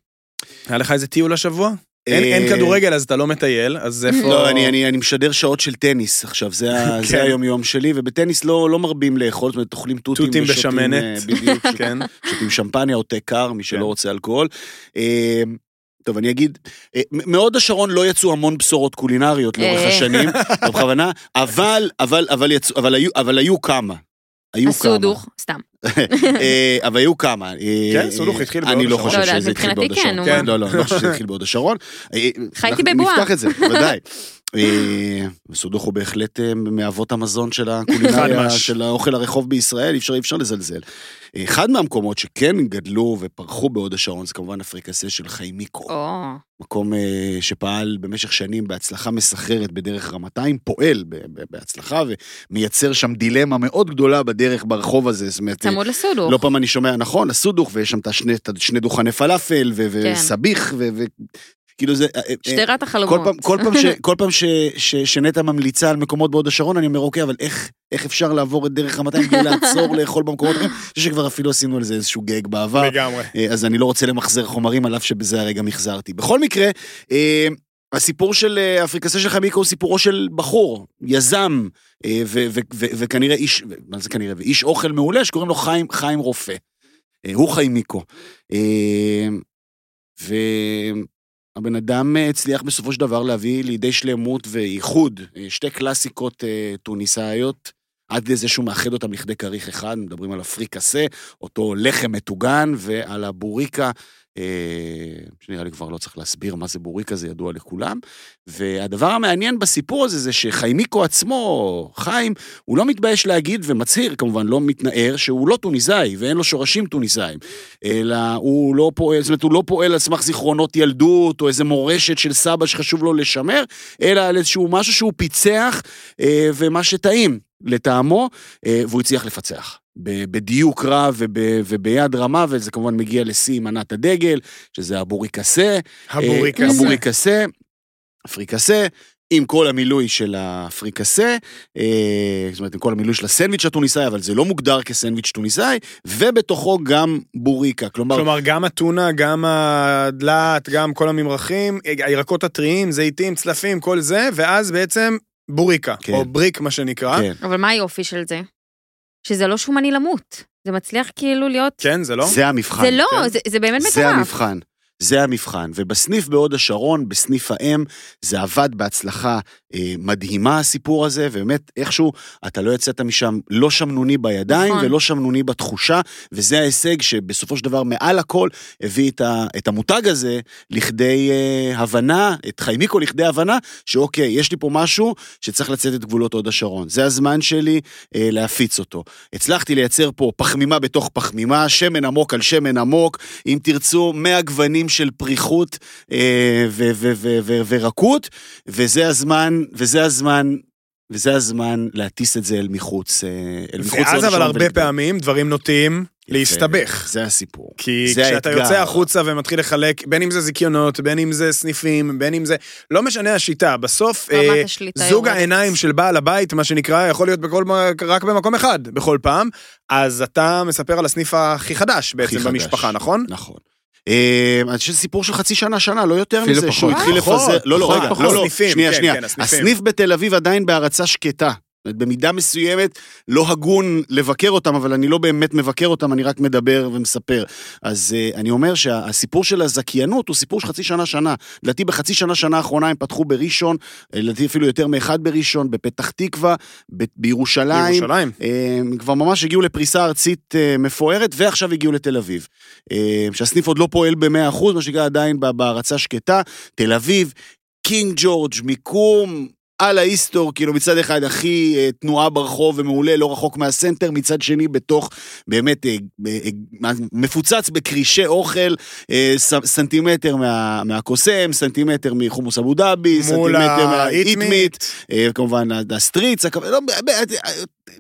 היה לך איזה טיול השבוע? אין, אין אה, כדורגל אז אתה לא מטייל, אז איפה... לא, אני, אני, אני משדר שעות של טניס עכשיו, זה, (laughs) כן. זה היום יום שלי, ובטניס לא, לא מרבים לאכול, זאת אומרת, אוכלים תותים, תותים ושותים, בשמנת. אה, בדיוק, (laughs) כן. שותים שמפניה או תה קר, מי כן. שלא רוצה אלכוהול. אה, טוב, אני אגיד, מהוד השרון לא יצאו המון בשורות קולינריות לאורך. השנים, (laughs) לא בכוונה, אבל, אבל, אבל, יצאו, אבל, היו, אבל היו כמה. היו כמה. הסודוך, סתם. (laughs) אה, אבל היו כמה. אה, כן, סודוך התחיל בהוד אני לא השרון. חושב לא יודעת, שזה התחיל בהוד השרון. כן, מה? לא, לא, אני לא חושב שזה התחיל בהוד השרון. אה, חייתי בבועה. נפתח את זה, ודאי. (laughs) אה, סודוך הוא בהחלט אה, מאבות המזון של הקולינריה. של האוכל הרחוב בישראל, אי אפשר, אי אפשר לזלזל. אחד מהמקומות שכן גדלו ופרחו בהוד השרון זה כמובן הפריקסה של חיימיקו. מקום אה, שפעל במשך שנים בהצלחה מסחררת בדרך רמתיים, פועל בהצלחה ומייצר שם דילמה מאוד גדולה בדרך ברחוב הזה. זאת אומרת, צמוד לסודוך. לא פעם אני שומע, נכון, הסודוך, ויש שם את השני דוכני פלאפל, כן. וסביח. כאילו זה... אה, אה, שדרת כל החלומות. פעם, כל פעם, ש, (laughs) כל פעם ש, ש, שנטע ממליצה על מקומות בהוד השרון, אני אומר, אוקיי, אבל איך, איך אפשר לעבור את דרך ה-200 בלי לעצור (laughs) לאכול במקומות אחרים? אני חושב שכבר אפילו עשינו על זה איזשהו גג בעבר. לגמרי. אה, אז אני לא רוצה למחזר חומרים על אף שבזה הרגע מחזרתי. בכל מקרה, אה, הסיפור של אה, אפריקסה של חמיקו הוא סיפורו של בחור, יזם, אה, ו- ו- ו- וכנראה איש, ו- מה זה כנראה, ואיש אוכל מעולה שקוראים לו חיים, חיים רופא. אה, הוא חיימיקו. אה, והבן אדם אה, הצליח בסופו של דבר להביא לידי שלמות ואיחוד אה, שתי קלאסיקות אה, טוניסאיות. עד לזה שהוא מאחד אותם לכדי כריך אחד, מדברים על הפריקסה, אותו לחם מטוגן, ועל הבוריקה, שנראה לי כבר לא צריך להסביר מה זה בוריקה, זה ידוע לכולם. והדבר המעניין בסיפור הזה זה שחיימיקו עצמו, חיים, הוא לא מתבייש להגיד ומצהיר, כמובן לא מתנער, שהוא לא טוניסאי ואין לו שורשים טוניסאיים, אלא הוא לא פועל, זאת אומרת, הוא לא פועל על סמך זיכרונות ילדות או איזה מורשת של סבא שחשוב לו לשמר, אלא על איזשהו משהו שהוא פיצח אה, ומה שטעים. לטעמו, אה, והוא הצליח לפצח. ב- בדיוק רב וב, וביד רמה, וזה כמובן מגיע לשיא מנת הדגל, שזה הבוריקסה. הבוריקסה. אה, הבוריקסה, הפריקסה, עם כל המילוי של הפריקסה, אה, זאת אומרת, עם כל המילוי של הסנדוויץ' הטוניסאי, אבל זה לא מוגדר כסנדוויץ' טוניסאי, ובתוכו גם בוריקה. כלומר, כלומר, גם הטונה, גם הדלעת, גם כל הממרחים, הירקות הטריים, זיתים, צלפים, כל זה, ואז בעצם בוריקה, כן. או בריק, מה שנקרא. כן. אבל מה היופי של זה? שזה לא שומני למות. זה מצליח כאילו להיות... כן, זה לא? זה המבחן. זה לא, כן. זה- זה באמת זה מטורף. המבחן. זה המבחן. ובסניף בהוד השרון, בסניף האם, זה עבד בהצלחה מדהימה הסיפור הזה, ובאמת איכשהו אתה לא יצאת משם לא שמנוני בידיים נכון. ולא שמנוני בתחושה, וזה ההישג שבסופו של דבר מעל הכל הביא את, ה, את המותג הזה לכדי אה, הבנה, את חיימיקו לכדי הבנה, שאוקיי, יש לי פה משהו שצריך לצאת את גבולות הוד השרון. זה הזמן שלי אה, להפיץ אותו. הצלחתי לייצר פה פחמימה בתוך פחמימה, שמן עמוק על שמן עמוק, אם תרצו, 100 גוונים של פריחות אה, ו- ו- ו- ו- ורקות, וזה הזמן, וזה הזמן, וזה הזמן להטיס את זה אל מחוץ, אה, אל מחוץ ואז אבל הרבה ולגדול. פעמים דברים נוטים יפה, להסתבך. זה הסיפור. כי זה כשאתה האתגר. יוצא החוצה ומתחיל לחלק, בין אם זה זיכיונות, בין אם זה סניפים, בין אם זה... לא משנה השיטה, בסוף אה, זוג יורדת. העיניים של בעל הבית, מה שנקרא, יכול להיות בכל, רק במקום אחד, בכל פעם. אז אתה מספר על הסניף הכי חדש בעצם הכי חדש. במשפחה, נכון? נכון. אה, אני חושב שזה סיפור של חצי שנה, שנה, לא יותר מזה. שהוא התחיל לפזר, לא, לא, רגע. לא, לא, שנייה, כן, שנייה. כן. הסניף בתל אביב עדיין בהרצה שקטה. במידה מסוימת לא הגון לבקר אותם, אבל אני לא באמת מבקר אותם, אני רק מדבר ומספר. אז uh, אני אומר שהסיפור של הזכיינות הוא סיפור של חצי שנה, שנה. לדעתי בחצי שנה, שנה האחרונה הם פתחו בראשון, אה, לדעתי אפילו יותר מאחד בראשון, בפתח תקווה, ב- בירושלים. בירושלים. הם כבר ממש הגיעו לפריסה ארצית אה, מפוארת, ועכשיו הגיעו לתל אביב. אה, שהסניף עוד לא פועל ב-100%, מה שנקרא עדיין בהרצה שקטה. תל אביב, קינג ג'ורג', מיקום על היסטרי, כאילו מצד אחד הכי אה, תנועה ברחוב ומעולה, לא רחוק מהסנטר, מצד שני בתוך באמת אה, אה, מפוצץ בקונספטי אוכל, סנטימטר מה, מהקוסם, סנטימטר מחומוס אבו דאבי, סנטימטר ה Eatmeat. מה Eatmeat, כמובן הסטריטס, הכ- לא,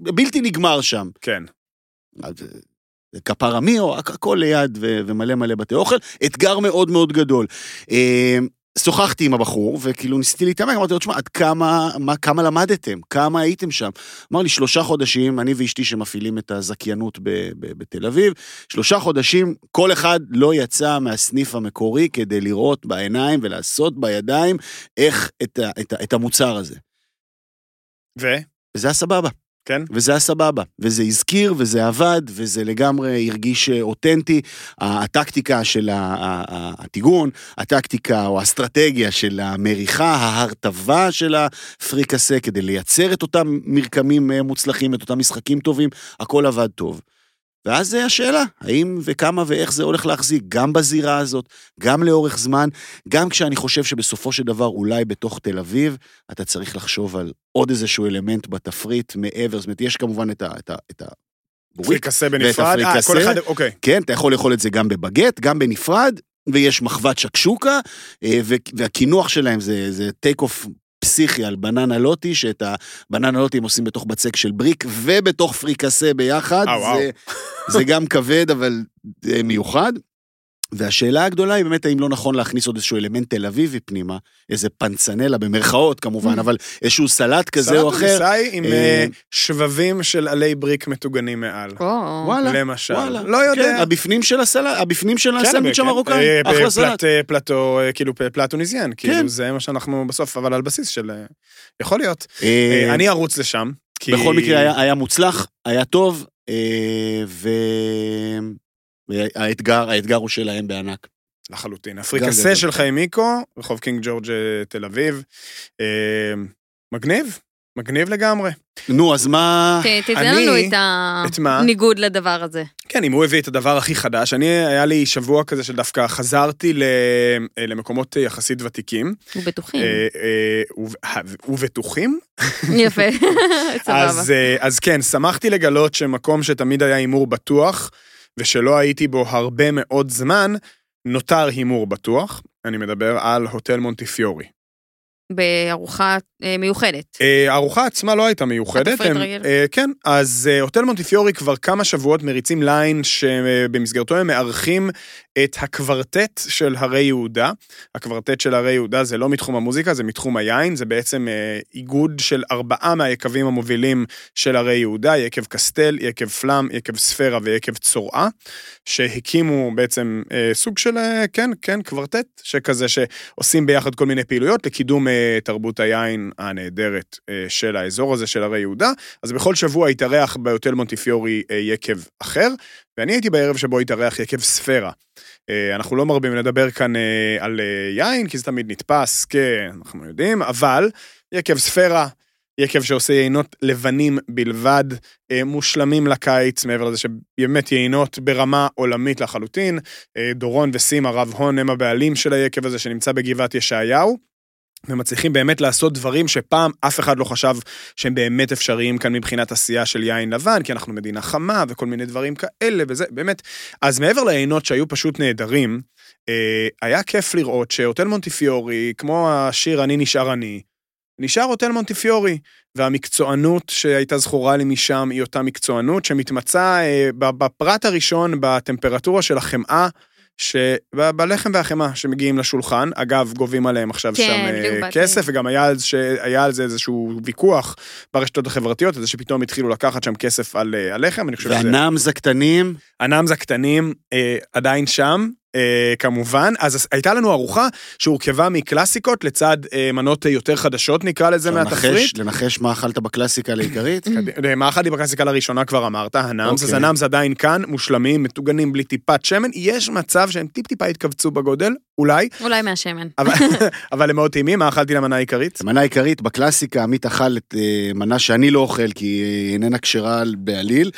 בלתי נגמר שם. כן. כפרה מיו, הכ- הכל ליד ומלא מלא בתי אוכל, אתגר מאוד מאוד גדול. שוחחתי עם הבחור, וכאילו ניסיתי להתעמק, אמרתי לו, תשמע, עד כמה, מה, כמה למדתם? כמה הייתם שם? אמר לי, שלושה חודשים, אני ואשתי שמפעילים את הזכיינות ב- ב- בתל אביב, שלושה חודשים, כל אחד לא יצא מהסניף המקורי כדי לראות בעיניים ולעשות בידיים איך את, ה- את, ה- את המוצר הזה. ו? וזה היה סבבה. כן. וזה היה סבבה, וזה הזכיר, וזה עבד, וזה לגמרי הרגיש אה, אותנטי. הטקטיקה של הטיגון, הטקטיקה או האסטרטגיה של המריחה, ההרטבה של הפריקסה, כדי לייצר את אותם מרקמים אה, מוצלחים, את אותם משחקים טובים, הכל עבד טוב. ואז זה השאלה, האם וכמה ואיך זה הולך להחזיק, גם בזירה הזאת, גם לאורך זמן, גם כשאני חושב שבסופו של דבר, אולי בתוך תל אביב, אתה צריך לחשוב על עוד איזשהו אלמנט בתפריט מעבר, זאת אומרת, יש כמובן את ה... את ה, את ה פריקסה בנפרד. אה. כל אחד, אוקיי. כן, אתה יכול לאכול את זה גם בבגט, גם בנפרד, ויש מחבת שקשוקה, אה, והקינוח שלהם זה, זה take off פסיכי על בננה לוטי, שאת הבננה לוטי הם עושים בתוך בצק של בריק ובתוך פריקסה ביחד. אה, זה גם כבד, אבל אה, מיוחד. והשאלה הגדולה היא באמת האם לא נכון להכניס עוד איזשהו אלמנט תל אביבי פנימה, איזה פנצנלה במרכאות כמובן, אבל איזשהו סלט כזה או אחר. סלט תוניסאי עם אה, אה, שבבים של עלי בריק מטוגנים מעל. וואלה, למשל. לא יודע. כן, הבפנים של הסלט, הבפנים של כן, הסנדוויץ' כן. המרוקאי, אה, אחלה סלט. פלטו, כאילו פלטוניזיאן, כן. כאילו זה מה שאנחנו בסוף, אבל על בסיס של... יכול להיות. אני ארוץ לשם. בכל מקרה היה, היה מוצלח, היה טוב, ו... והאתגר, האתגר הוא שלהם בענק. לחלוטין. הפריקסה של חיימיקו, רחוב קינג ג'ורג' אה, תל אביב. אה, מגניב, מגניב לגמרי. נו, אז מה... תתן אני- לנו את? הניגוד לדבר הזה. כן, אם הוא הביא את הדבר הכי חדש, אני, היה לי שבוע כזה שדווקא חזרתי ל- אה, למקומות אה, יחסית ותיקים. ובטוחים. אה, אה, וב- אה, ובטוחים? יפה, (laughs) (laughs) סבבה. אז, אז כן, שמחתי לגלות שמקום שתמיד היה הימור בטוח, ושלא הייתי בו הרבה מאוד זמן, נותר הימור בטוח. אני מדבר על הוטל מונטיפיורי. בארוחה אה, מיוחדת. אה, הארוחה עצמה לא הייתה מיוחדת. הם-. אה, כן, אז אה, הוטל מונטיפיורי כבר כמה שבועות מריצים ליין שבמסגרתו הם מארחים את הקוורטט של הרי יהודה. הקוורטט של הרי יהודה זה לא מתחום המוזיקה, זה מתחום היין, זה בעצם אה, איגוד של ארבעה מהיקבים המובילים של הרי יהודה, יקב קסטל, יקב פלאם, יקב ספירה ויקב צורעה, שהקימו בעצם אה, סוג של, אה, כן, כן, קוורטט, שכזה שעושים ביחד כל מיני פעילויות לקידום אה, תרבות היין הנהדרת אה, של האזור הזה של הרי יהודה. אז בכל שבוע התארח בהוטל מונטיפיורי אה, יקב אחר, ואני הייתי בערב שבו התארח יקב ספירה. אה, אנחנו לא מרבים לדבר כאן על יין, כי זה תמיד נתפס, כן, אנחנו יודעים, אבל יקב ספירה, יקב שעושה יינות לבנים בלבד, מושלמים לקיץ, מעבר לזה שבאמת יינות ברמה עולמית לחלוטין. דורון וסימה רב הון הם הבעלים של היקב הזה שנמצא בגבעת ישעיהו. ומצליחים באמת לעשות דברים שפעם אף אחד לא חשב שהם באמת אפשריים כאן מבחינת עשייה של יין לבן, כי אנחנו מדינה חמה וכל מיני דברים כאלה וזה, באמת. אז מעבר ליינות שהיו פשוט נהדרים, אה, היה כיף לראות שהוטל מונטיפיורי, כמו השיר "אני נשאר אני", נשאר הוטל מונטיפיורי, והמקצוענות שהייתה זכורה לי משם היא אותה מקצוענות שמתמצה אה, בפרט הראשון בטמפרטורה של החמאה. שבלחם והחמאה שמגיעים לשולחן, אגב, גובים עליהם עכשיו כן, שם אה. כסף, וגם היה על, זה, היה על זה איזשהו ויכוח ברשתות החברתיות, זה שפתאום התחילו לקחת שם כסף על אה, הלחם, אני חושב שזה... והנאמס הקטנים, הנאמס הקטנים אה, עדיין שם, אה, כמובן. אז הייתה לנו ארוחה שהורכבה מקלאסיקות לצד אה, מנות אה, יותר חדשות, נקרא לזה, מהתפריט. לנחש, מה אכלת בקלאסיקה העיקרית? (clears throat) אה, מה אכלתי בקלאסיקה לראשונה כבר אמרת, הנאמס, אז אוקיי. הנאמס עדיין כאן, מושלמים, מטוגנים בלי טיפת שמן. יש מצב שהם טיפ-טיפה התכווצו בגודל, אולי, אולי מהשמן. אבל, (laughs) אבל הם מאוד טעימים. מה אכלתי למנה העיקרית? המנה העיקרית בקלאסיקה, עמית אכל את אה, מנה שאני לא אוכל כי היא איננה כשרה בעליל,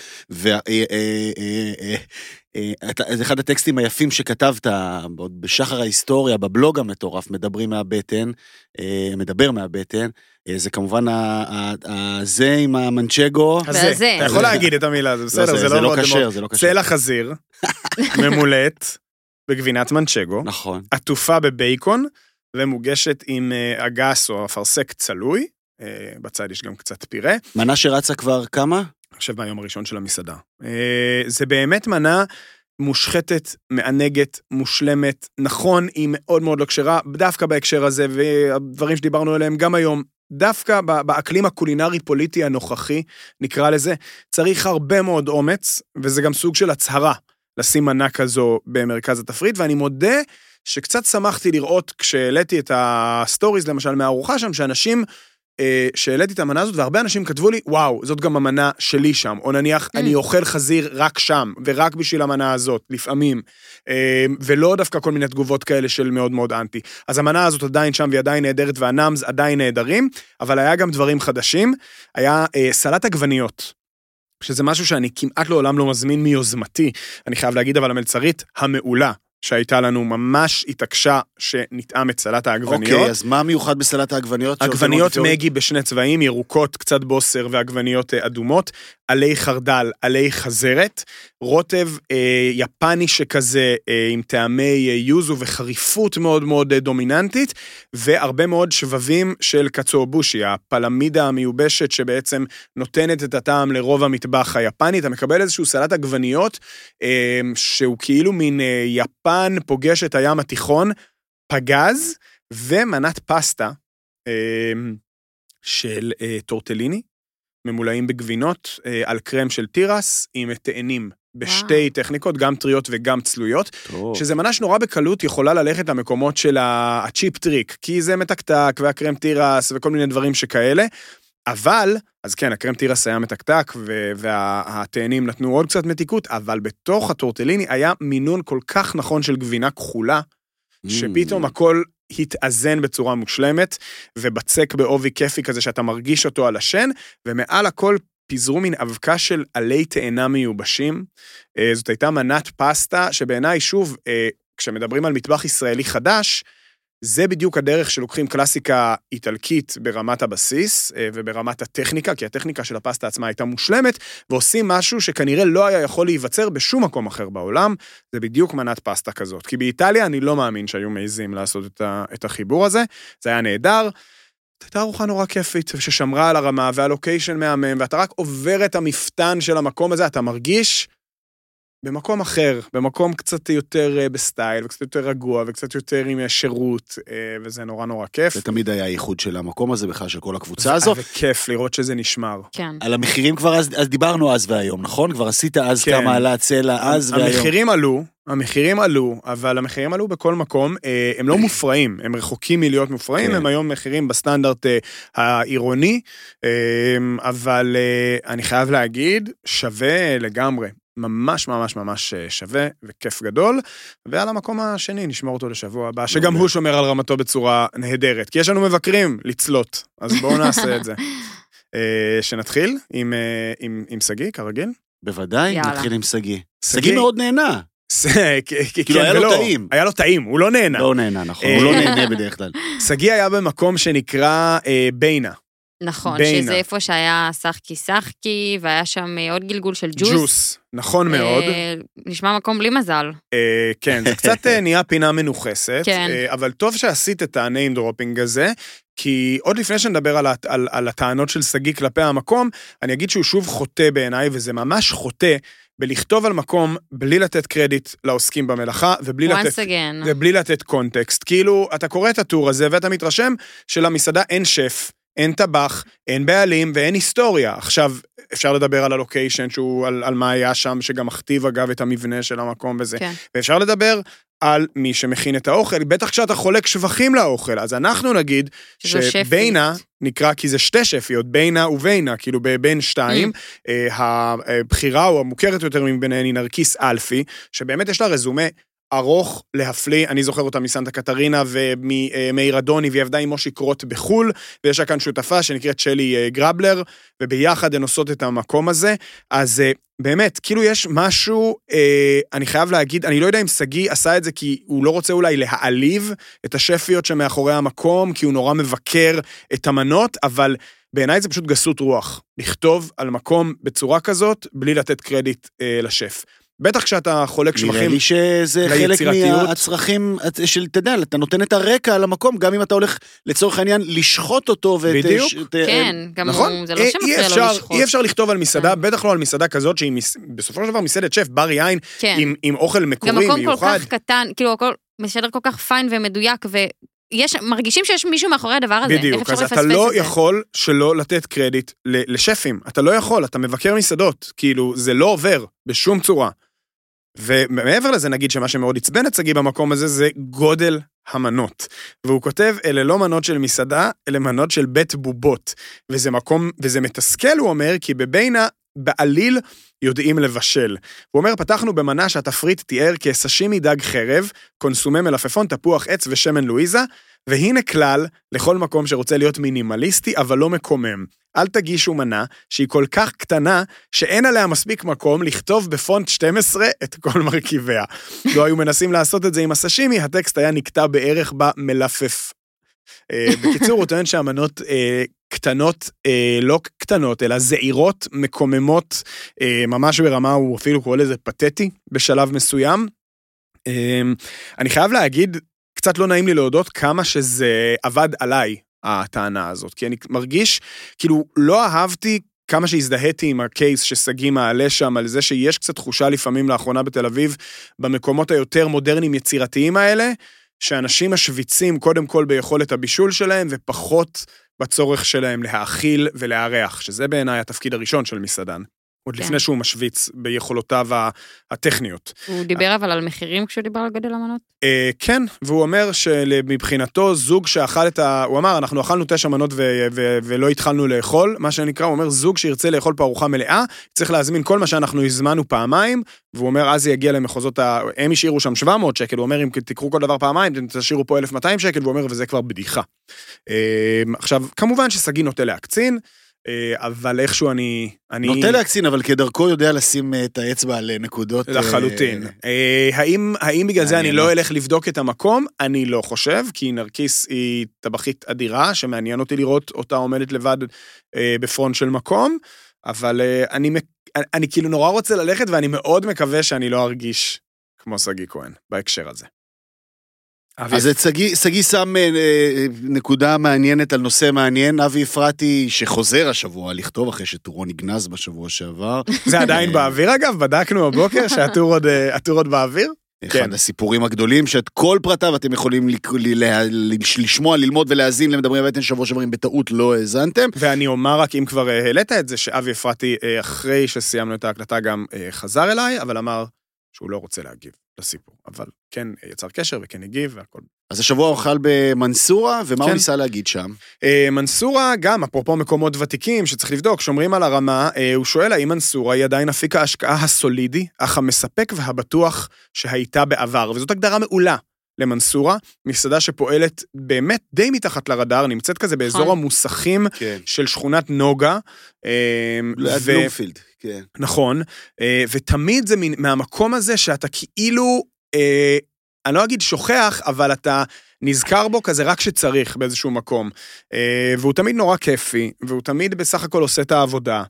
וזה אחד הטקסטים היפים שכתבת עוד בשחר ההיסטוריה, בבלוג המטורף, מדברים מהבטן, אה, מדבר מהבטן, אה, זה כמובן הזה עם המנצ'גו. הזה. אתה יכול להגיד את המילה הזאת, בסדר, זה לא לא כשר. זה לא כשר. צלע חזיר, (laughs) ממולט, בגבינת מנצ'גו, נכון. עטופה בבייקון, ומוגשת עם אה, אגס או אפרסק צלוי. אה, בצד יש גם קצת פירה. מנה שרצה כבר כמה? חושב מהיום הראשון של המסעדה. אה, זה באמת מנה מושחתת, מענגת, מושלמת. נכון, היא מאוד מאוד לא כשרה, דווקא בהקשר הזה, והדברים שדיברנו עליהם גם היום, דווקא באקלים הקולינרי-פוליטי הנוכחי, נקרא לזה, צריך הרבה מאוד אומץ, וזה גם סוג של הצהרה לשים מנה כזו במרכז התפריט, ואני מודה שקצת שמחתי לראות כשהעליתי את הסטוריז, למשל, מהארוחה שם, שאנשים... אה, שהעליתי את המנה הזאת, והרבה אנשים כתבו לי, וואו, זאת גם המנה שלי שם, או נניח, Mm. אני אוכל חזיר רק שם, ורק בשביל המנה הזאת, לפעמים, אה, ולא דווקא כל מיני תגובות כאלה של מאוד מאוד אנטי. אז המנה הזאת עדיין שם, והיא עדיין נהדרת, והנאמס עדיין נהדרים, אבל היה גם דברים חדשים, היה אה, סלט עגבניות. שזה משהו שאני כמעט לעולם לא מזמין מיוזמתי, אני חייב להגיד, אבל המלצרית המעולה שהייתה לנו ממש התעקשה שנטעם את סלט העגבניות. אוקיי, אז מה מיוחד בסלט העגבניות? עגבניות מגי בשני צבעים, ירוקות, קצת בוסר ועגבניות אה, אדומות. עלי חרדל, עלי חזרת, רוטב אה, יפני שכזה אה, עם טעמי אה, יוזו וחריפות מאוד מאוד אה, דומיננטית, והרבה מאוד שבבים של קצואבושי, הפלמידה המיובשת שבעצם נותנת את הטעם לרוב המטבח היפני. אתה מקבל איזשהו סלט עגבניות, אה, שהוא כאילו מין אה, יפן פוגש את הים התיכון, פגז, ומנת פסטה אה, של אה, טורטליני, ממולאים בגבינות, אה, על קרם של תירס, עם תאנים. בשתי וואו. טכניקות, גם טריות וגם צלויות, טוב. שזה מנה שנורא בקלות יכולה ללכת למקומות של ה cheap trick, כי זה מתקתק, והקרם תירס וכל מיני דברים שכאלה, אבל, אז כן, הקרם תירס היה מתקתק, והתאנים נתנו עוד קצת מתיקות, אבל בתוך הטורטליני היה מינון כל כך נכון של גבינה כחולה, Mm. שפתאום הכל התאזן בצורה מושלמת, ובצק בעובי כיפי כזה שאתה מרגיש אותו על השן, ומעל הכל פיזרו מין אבקה של עלי תאנה מיובשים. אה, זאת הייתה מנת פסטה, שבעיניי, שוב, אה, כשמדברים על מטבח ישראלי חדש, זה בדיוק הדרך שלוקחים קלאסיקה איטלקית ברמת הבסיס אה, וברמת הטכניקה, כי הטכניקה של הפסטה עצמה הייתה מושלמת, ועושים משהו שכנראה לא היה יכול להיווצר בשום מקום אחר בעולם, זה בדיוק מנת פסטה כזאת. כי באיטליה אני לא מאמין שהיו מעיזים לעשות את, החיבור הזה, זה היה נהדר. הייתה ארוחה נורא כיפית, ששמרה על הרמה, והלוקיישן מהמם, ואתה רק עובר את המפתן של המקום הזה, אתה מרגיש במקום אחר, במקום קצת יותר אה, בסטייל, וקצת יותר רגוע, וקצת יותר עם אה, שירות, אה, וזה נורא נורא כיף. זה תמיד היה הייחוד של המקום הזה, בכלל של כל הקבוצה הזו. וכיף לראות שזה נשמר. כן. על המחירים כבר אז, אז דיברנו אז והיום, נכון? כבר עשית אז כן. כמה עלה הצלע אז והיום. המחירים עלו, המחירים עלו, אבל המחירים עלו בכל מקום, הם לא מופרעים, הם רחוקים מלהיות מופרעים, כן. הם היום מחירים בסטנדרט העירוני, אבל אני חייב להגיד, שווה לגמרי. ממש ממש ממש אה, שווה וכיף גדול, ועל המקום השני נשמור אותו לשבוע הבא, שגם. הוא שומר על רמתו בצורה נהדרת, כי יש לנו מבקרים לצלוט, אז בואו נעשה את זה. (laughs) אה, שנתחיל עם, אה, עם, עם שגיא, כרגיל. בוודאי, יאללה. נתחיל עם שגיא. שגיא- מאוד נהנה. זה, כ- כ- כאילו, כן היה לו ולא. טעים. היה לו טעים, הוא לא נהנה. לא נהנה, נכון, הוא לא נהנה בדרך כלל. (laughs) שגיא היה במקום שנקרא ביינה. נכון, בינה. שזה איפה שהיה שחקי שחקי, והיה שם אה, עוד גלגול של ג'וס. ג'וס. נכון מאוד. אה, נשמע מקום בלי מזל. אה, כן, זה קצת אה, (laughs) נהיה פינה מנוכסת, כן. אה, אבל טוב שעשית את ה-name dropping הזה, כי עוד לפני שנדבר על, על, על הטענות של שגיא כלפי המקום, אני אגיד שהוא שוב חוטא בעיניי, וזה ממש חוטא בלכתוב על מקום בלי לתת קרדיט לעוסקים במלאכה, ובלי לתת... again. ובלי לתת קונטקסט. כאילו, אתה קורא את הטור הזה ואתה מתרשם שלמסעדה אין שף, אין טבח, אין בעלים ואין היסטוריה. עכשיו, אפשר לדבר על הלוקיישן, שהוא, על, על מה היה שם, שגם מכתיב אגב את המבנה של המקום וזה. כן. ואפשר לדבר על מי שמכין את האוכל, בטח כשאתה חולק שבחים לאוכל. אז אנחנו נגיד שזו שפית. שבינה נקרא, כי זה שתי שפיות, בינה ובינה, כאילו בין שתיים. Mm. אה, הבחירה או המוכרת יותר מביניהן היא נרקיס אלפי, שבאמת יש לה רזומה ארוך להפליא, אני זוכר אותה מסנטה קטרינה וממאיר אדוני, והיא עבדה עם מושי קרוט בחו"ל, ויש לה כאן שותפה שנקראת שלי אה, גרבלר, וביחד הן עושות את המקום הזה. אז אה, באמת, כאילו יש משהו, אה, אני חייב להגיד, אני לא יודע אם שגיא עשה את זה כי הוא לא רוצה אולי להעליב את השפיות שמאחורי המקום, כי הוא נורא מבקר את המנות, אבל בעיניי זה פשוט גסות רוח, לכתוב על מקום בצורה כזאת, בלי לתת קרדיט אה, לשף. בטח כשאתה חולק נראה שבחים. לי שזה חלק. מהצרכים של, אתה יודע, אתה נותן את הרקע על המקום, גם אם אתה הולך לצורך העניין לשחוט אותו. ואת- בדיוק. ש- את- כן, גם נכון? הוא, זה לא אי- שמפריע לו אפשר- לשחוט. אי אפשר לכתוב על מסעדה, בטח לא על מסעדה כזאת שהיא מס- בסופו של דבר מסעדת שף, בר יין, כן. עם- עם אוכל גם מקורי, מקום כל מיוחד. כך קטן, כאילו הכל משדר כל כך פיין ומדויק, ויש, מרגישים שיש מישהו מאחורי הדבר הזה. בדיוק, אז אתה לא? יכול שלא לתת קרדיט ל- לשפים. אתה לא יכול, אתה מבקר מסעדות. כאילו, זה לא עובר בשום צורה. ומעבר לזה, נגיד שמה שמאוד עצבן את שגיא במקום הזה, זה גודל המנות. והוא כותב, אלה לא מנות של מסעדה, אלה מנות של בית בובות. וזה מקום, וזה מתסכל, הוא אומר, כי בבינה, בעליל יודעים לבשל. הוא אומר, פתחנו במנה שהתפריט תיאר כסשימי דג חרב, קונסומי מלפפון, תפוח עץ ושמן לואיזה, והנה כלל לכל מקום שרוצה להיות מינימליסטי, אבל לא מקומם. אל תגישו מנה שהיא כל כך קטנה, שאין עליה מספיק מקום לכתוב בפונט 12 את כל מרכיביה. לא היו מנסים לעשות את זה עם הסשימי, הטקסט היה נקטע בערך במלפף. אה, בקיצור, הוא טוען שהמנות אה, קטנות, אה, לא קטנות, אלא זעירות, מקוממות, אה, ממש ברמה, הוא אפילו קורא לזה פתטי בשלב מסוים. אה, אני חייב להגיד, קצת לא נעים לי להודות כמה שזה עבד עליי, הטענה הזאת, כי אני מרגיש, כאילו, לא אהבתי כמה שהזדהיתי עם הקייס ששגיא מעלה שם, על זה שיש קצת תחושה לפעמים לאחרונה בתל אביב, במקומות היותר מודרניים יצירתיים האלה, שאנשים משוויצים קודם כל ביכולת הבישול שלהם, ופחות בצורך שלהם להאכיל ולארח, שזה בעיניי התפקיד הראשון של מסעדן. עוד כן. לפני שהוא משוויץ ביכולותיו הטכניות. הוא דיבר אבל על מחירים כשהוא דיבר על גודל המנות? אה, כן, והוא אומר שמבחינתו זוג שאכל את ה... הוא אמר, אנחנו אכלנו תשע מנות ו- ו- ולא התחלנו לאכול, מה שנקרא, הוא אומר, זוג שירצה לאכול פה ארוחה מלאה, צריך להזמין כל מה שאנחנו הזמנו פעמיים, והוא אומר, אז זה יגיע למחוזות ה... הם השאירו שם 700 שקל, הוא אומר, אם תקחו כל דבר פעמיים, אתם תשאירו פה 1,200 שקל, והוא אומר, וזה כבר בדיחה. אה, עכשיו, כמובן ששגיא נוטה להקצין, אבל איכשהו אני... אני... נוטה להקצין, אבל כדרכו יודע לשים אה, את האצבע על אה, נקודות... אה, לחלוטין. אה, האם, האם בגלל זה אני לא. אלך לבדוק את המקום? אני לא חושב, כי נרקיס היא טבחית אדירה, שמעניין אותי לראות אותה עומדת לבד אה, בפרונט של מקום, אבל אה, אני, אני, אני כאילו נורא רוצה ללכת, ואני מאוד מקווה שאני לא ארגיש כמו שגיא כהן בהקשר הזה. אבי, אז את שגיא שם אה, אה, נקודה מעניינת על נושא מעניין. אבי אפרתי, שחוזר השבוע לכתוב אחרי שטורו נגנז בשבוע שעבר. (laughs) זה עדיין באוויר אגב? בדקנו הבוקר שהטור עוד, אה, עוד באוויר? אחד כן. הסיפורים הגדולים, שאת כל פרטיו אתם יכולים לק- ל- ל- לשמוע, ללמוד ולהאזין למדברים הבטן שבוע שעבר, אם בטעות לא האזנתם. ואני אומר רק, אם כבר אה, העלית את זה, שאבי אפרתי, אה, אחרי שסיימנו את ההקלטה, גם אה, חזר אליי, אבל אמר שהוא לא רוצה להגיב לסיפור. אבל כן יצר קשר וכן הגיב והכל. אז השבוע הוא אכל במנסורה, ומה הוא כן. ניסה להגיד שם? אה, מנסורה, גם, אפרופו מקומות ותיקים שצריך לבדוק, שומרים על הרמה, אה, הוא שואל האם מנסורה היא עדיין אפיק ההשקעה הסולידי, אך המספק והבטוח שהייתה בעבר, וזאת הגדרה מעולה. למנסורה, מסעדה שפועלת באמת די מתחת לרדאר, נמצאת כזה באזור נכון. המוסכים כן. של שכונת נוגה. אה, ליד ו- בלומפילד, כן. נכון, אה, ותמיד זה מן- מהמקום הזה שאתה כאילו, אה, אני לא אגיד שוכח, אבל אתה נזכר בו כזה רק כשצריך באיזשהו מקום. אה, והוא תמיד נורא כיפי, והוא תמיד בסך הכל עושה את העבודה.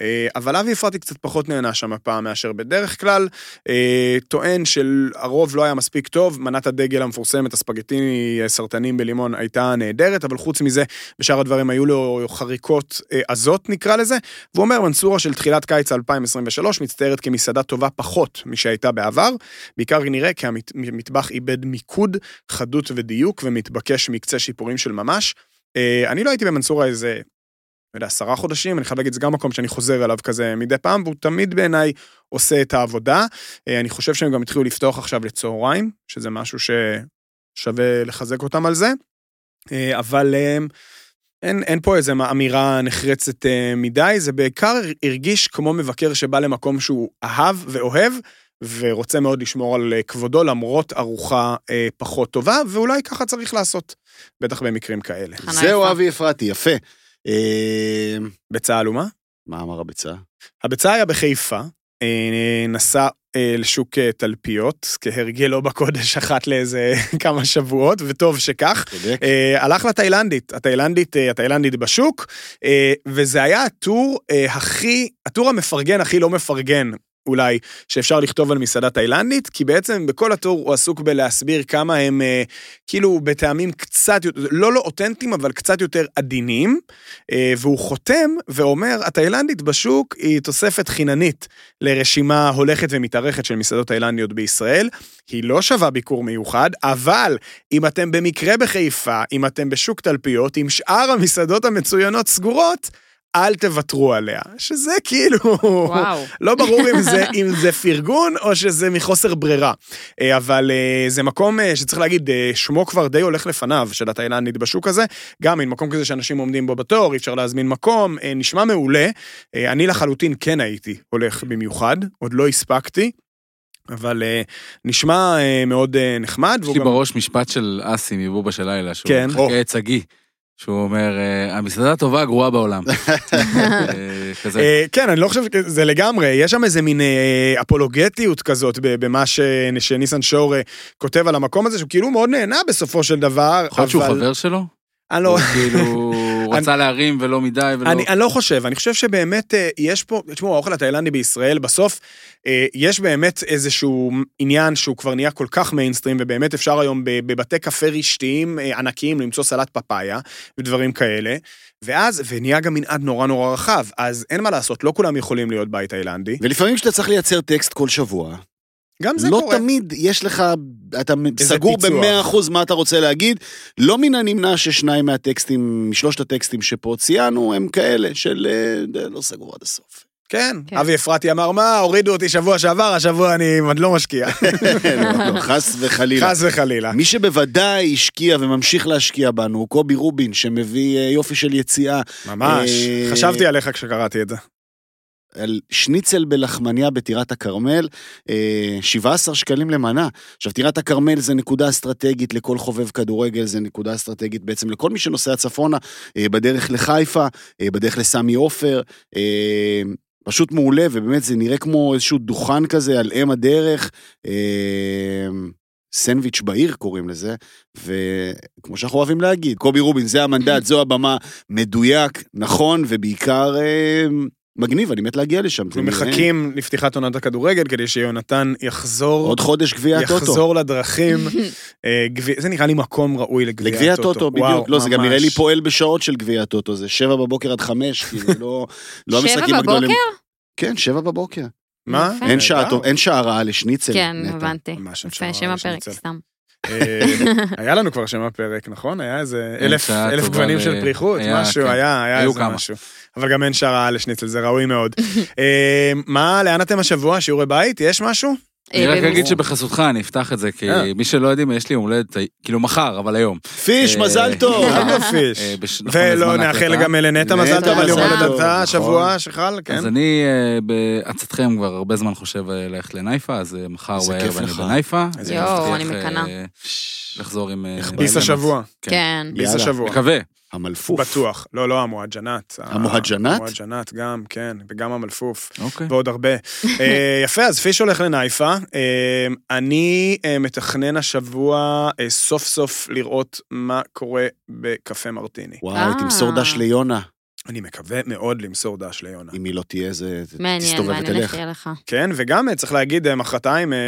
אה, אבל אבי אפרתי קצת פחות נהנה שם הפעם מאשר בדרך כלל. אה, טוען שהרוב לא היה מספיק טוב, מנת הדגל המפורסמת, הספגטיני אה, סרטנים בלימון, הייתה נהדרת, אבל חוץ מזה, בשאר הדברים היו לו חריקות עזות נקרא לזה. והוא אומר, מנסורה של תחילת קיץ 2023 מצטיירת כמסעדה טובה פחות משהייתה בעבר, בעיקר נראה כי המטבח איבד מיקוד, חדות ודיוק, ומתבקש מקצה שיפורים של ממש. אני לא הייתי במנסורה איזה, יודע, עשרה חודשים, אני חייב להגיד, זה גם מקום שאני חוזר אליו כזה מדי פעם, והוא תמיד בעיניי עושה את העבודה. אה, אני חושב שהם גם התחילו לפתוח עכשיו לצהריים, שזה משהו ששווה לחזק אותם על זה. אה, אבל אה, אין, אין פה איזו אמירה נחרצת מדי, זה בעיקר הרגיש כמו מבקר שבא למקום שהוא אהב ואוהב, ורוצה מאוד לשמור על כבודו למרות ארוחה אה, פחות טובה, ואולי ככה צריך לעשות, בטח במקרים כאלה. זהו. אבי אפרתי, יפה. אה, ביצה עלומה? מה אמר הביצה? הביצה היה בחיפה, אה, נסע אה, לשוק אה, תלפיות, כהרגלו בקודש אחת לאיזה (laughs) כמה שבועות, וטוב שכך. צודק. הלך לתאילנדית, התאילנדית, התאילנדית בשוק, וזה היה הטור הכי, הטור המפרגן הכי לא מפרגן. אולי, שאפשר לכתוב על מסעדה תאילנדית, כי בעצם בכל הטור הוא עסוק בלהסביר כמה הם אה, כאילו בטעמים קצת, לא לא אותנטיים, אבל קצת יותר עדינים, אה, והוא חותם ואומר, התאילנדית בשוק היא תוספת חיננית לרשימה הולכת ומתארכת של מסעדות תאילנדיות בישראל. היא לא שווה ביקור מיוחד, אבל אם אתם במקרה בחיפה, אם אתם בשוק תלפיות, אם שאר המסעדות המצוינות סגורות, אל תוותרו עליה. שזה כאילו... וואו. (laughs) לא ברור אם זה, אם זה פרגון או שזה מחוסר ברירה. אה, אבל אה, זה מקום אה, שצריך להגיד, שמו כבר די הולך לפניו של התאילנדית בשוק הזה. גם מין מקום כזה שאנשים עומדים בו בתור, אי אפשר להזמין מקום, נשמע מעולה. אני לחלוטין כן הייתי הולך במיוחד, עוד לא הספקתי. אבל נשמע מאוד נחמד. יש לי גם- בראש משפט של אסי מבובה של לילה, שהוא כן. מחכה את שגיא, שהוא אומר, אה, המסעדה הטובה הגרועה בעולם. (laughs) אה, כזה. אה, כן, אני לא חושב שזה לגמרי, יש שם איזה מין אפולוגטיות כזאת במה שניסן שור כותב על המקום הזה, שהוא כאילו מאוד נהנה בסופו של דבר, יכול להיות שהוא חבר שלו? אני לא... (laughs) הוא כאילו רוצה להרים ולא מדי ולא... אני, אני לא חושב, אני חושב שבאמת אה, יש פה, תשמעו, האוכל התאילנדי בישראל, בסוף אה, יש באמת איזשהו עניין שהוא כבר נהיה כל כך מיינסטרים, ובאמת אפשר היום ב- בבתי קפה רשתיים אה, ענקיים למצוא סלט פפאיה ודברים כאלה, ואז, ונהיה גם מנעד נורא נורא רחב, אז אין מה לעשות, לא כולם יכולים להיות בית תאילנדי, ולפעמים כשאתה צריך לייצר טקסט כל שבוע, גם זה לא קורה. תמיד יש לך, אתה סגור פיצוח. במאה אחוז מה אתה רוצה להגיד. לא מן הנמנע ששניים מהטקסטים, משלושת הטקסטים שפה ציינו, הם כאלה של אה, לא סגור עד הסוף. כן, כן. אבי אפרתי אמר, מה, הורידו אותי שבוע שעבר, השבוע אני עוד לא משקיע. (laughs) לא, לא, חס וחלילה. חס וחלילה. מי שבוודאי השקיע וממשיך להשקיע בנו הוא קובי רובין, שמביא אה, יופי של יציאה ממש, אה, חשבתי עליך כשקראתי את זה. על שניצל בלחמניה בטירת הכרמל, אה, 17 שקלים למנה. עכשיו, טירת הכרמל זה נקודה אסטרטגית לכל חובב כדורגל, זה נקודה אסטרטגית בעצם לכל מי שנוסע צפונה, אה, בדרך לחיפה, אה, בדרך לסמי עופר. אה, פשוט מעולה, ובאמת זה נראה כמו איזשהו דוכן כזה על אם הדרך. אה, סנדוויץ' בעיר קוראים לזה, וכמו שאנחנו אוהבים להגיד, קובי רובין, זה המנדט, זו הבמה, מדויק, נכון, ובעיקר אה, מגניב, אני מת להגיע לשם. אנחנו מחכים לפתיחת עונת הכדורגל כדי שיונתן יחזור, עוד חודש גביע הטוטו. יחזור לדרכים. (laughs) אה, זה נראה לי מקום ראוי לגביע לגביע הטוטו. הטוטו, וואו, בדיוק. לא, זה גם. נראה לי פועל בשעות של גביע הטוטו, זה שבע בבוקר עד חמש, (laughs) כאילו, לא לא שבע המשחקים הגדולים. בבוקר? כן, שבע בבוקר. מה? אין שעה רעה לשניצל. כן. הבנתי. ממש אין יפה, שם הפרק. סתם. אה, (laughs) היה לנו כבר שם הפרק, נכון? היה איזה אלף אלף גוונים של פריחות, היה, משהו, כן. היה, היה איזה כמה. משהו. אבל גם אין שעה לשניצל, זה ראוי מאוד. (laughs) אה, מה, לאן אתם השבוע? שיעורי בית? יש משהו? אני רק אה, אגיד שבחסותך אני אפתח את זה, כי אה. מי שלא יודעים, יש לי יום הולדת, כאילו מחר, אבל היום. פיש, מזל טוב. (laughs) בש- נכון, ולא נאחל. גם לנטע מזל טוב על יום מזל הולדתה השבוע נכון. שחל, כן? אז אני אה, בעצתכם כבר הרבה זמן חושב ללכת לנייפה, אז מחר איזה בערב אני. בנייפה. יואו, אני מקנאה. אה, לחזור עם... ביס. השבוע. כן. ביס. השבוע. מקווה. המלפוף. בטוח. לא, לא, המואג'נת. המואג'נת? המואג'נת גם, כן, וגם המלפוף. אוקיי. ועוד הרבה. אה, (laughs) יפה, אז פיש הולך לנייפה. אה, אני אה, מתכנן השבוע אה, סוף סוף לראות מה קורה בקפה מרטיני. וואי, אה. תמסור דש ליונה. אני מקווה מאוד למסור דש ליונה. אם היא לא תהיה, זה... מעניין, תסתובב מעניין ותלך. יהיה לך. כן, וגם אה, צריך להגיד, אה, מחרתיים, אה,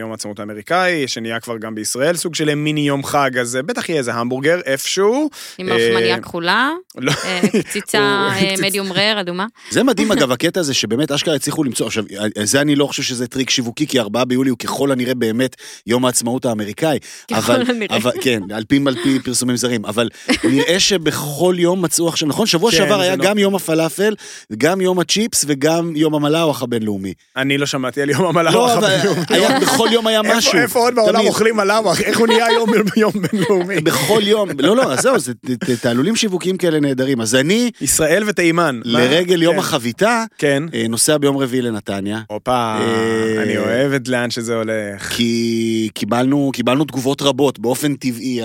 יום העצמאות האמריקאי, שנהיה כבר גם בישראל, סוג של מיני יום חג, אז בטח יהיה איזה המבורגר איפשהו. עם לחמניה כחולה, לא, קציצה קציצה. (laughs) medium rare, אדומה. זה מדהים (laughs) אגב, הקטע הזה שבאמת אשכרה הצליחו למצוא, עכשיו, זה אני לא חושב שזה טריק שיווקי, כי 4 ביולי הוא ככל הנראה באמת יום העצמאות האמריקאי. ככל הנראה. כן, על פי, על פי פרסומים זרים, אבל נראה שבכל יום מצאו עכשיו, נכון? שבוע שעבר זה היה לא- גם יום הפלאפל, גם יום הצ'יפס וגם יום המלאווח הבינלאומי. אני לא שמעתי על יום המלאווח, לא, הבינלאומי. בכל יום היה משהו. איפה- איפה עוד בעולם. אוכלים מלאווח? איך הוא נהיה יום יום בינלאומי? בכל יום, לא, לא, אז זהו, זה תעלולים שיווקיים כאלה נהדרים. אז אני, ישראל ותימן. לרגל יום כן. החביתה, כן. אה, נוסע ביום רביעי לנתניה. הופה, אה, אני אוהב את לאן שזה הולך. כי קיבלנו, תגובות רבות, באופן טבעי,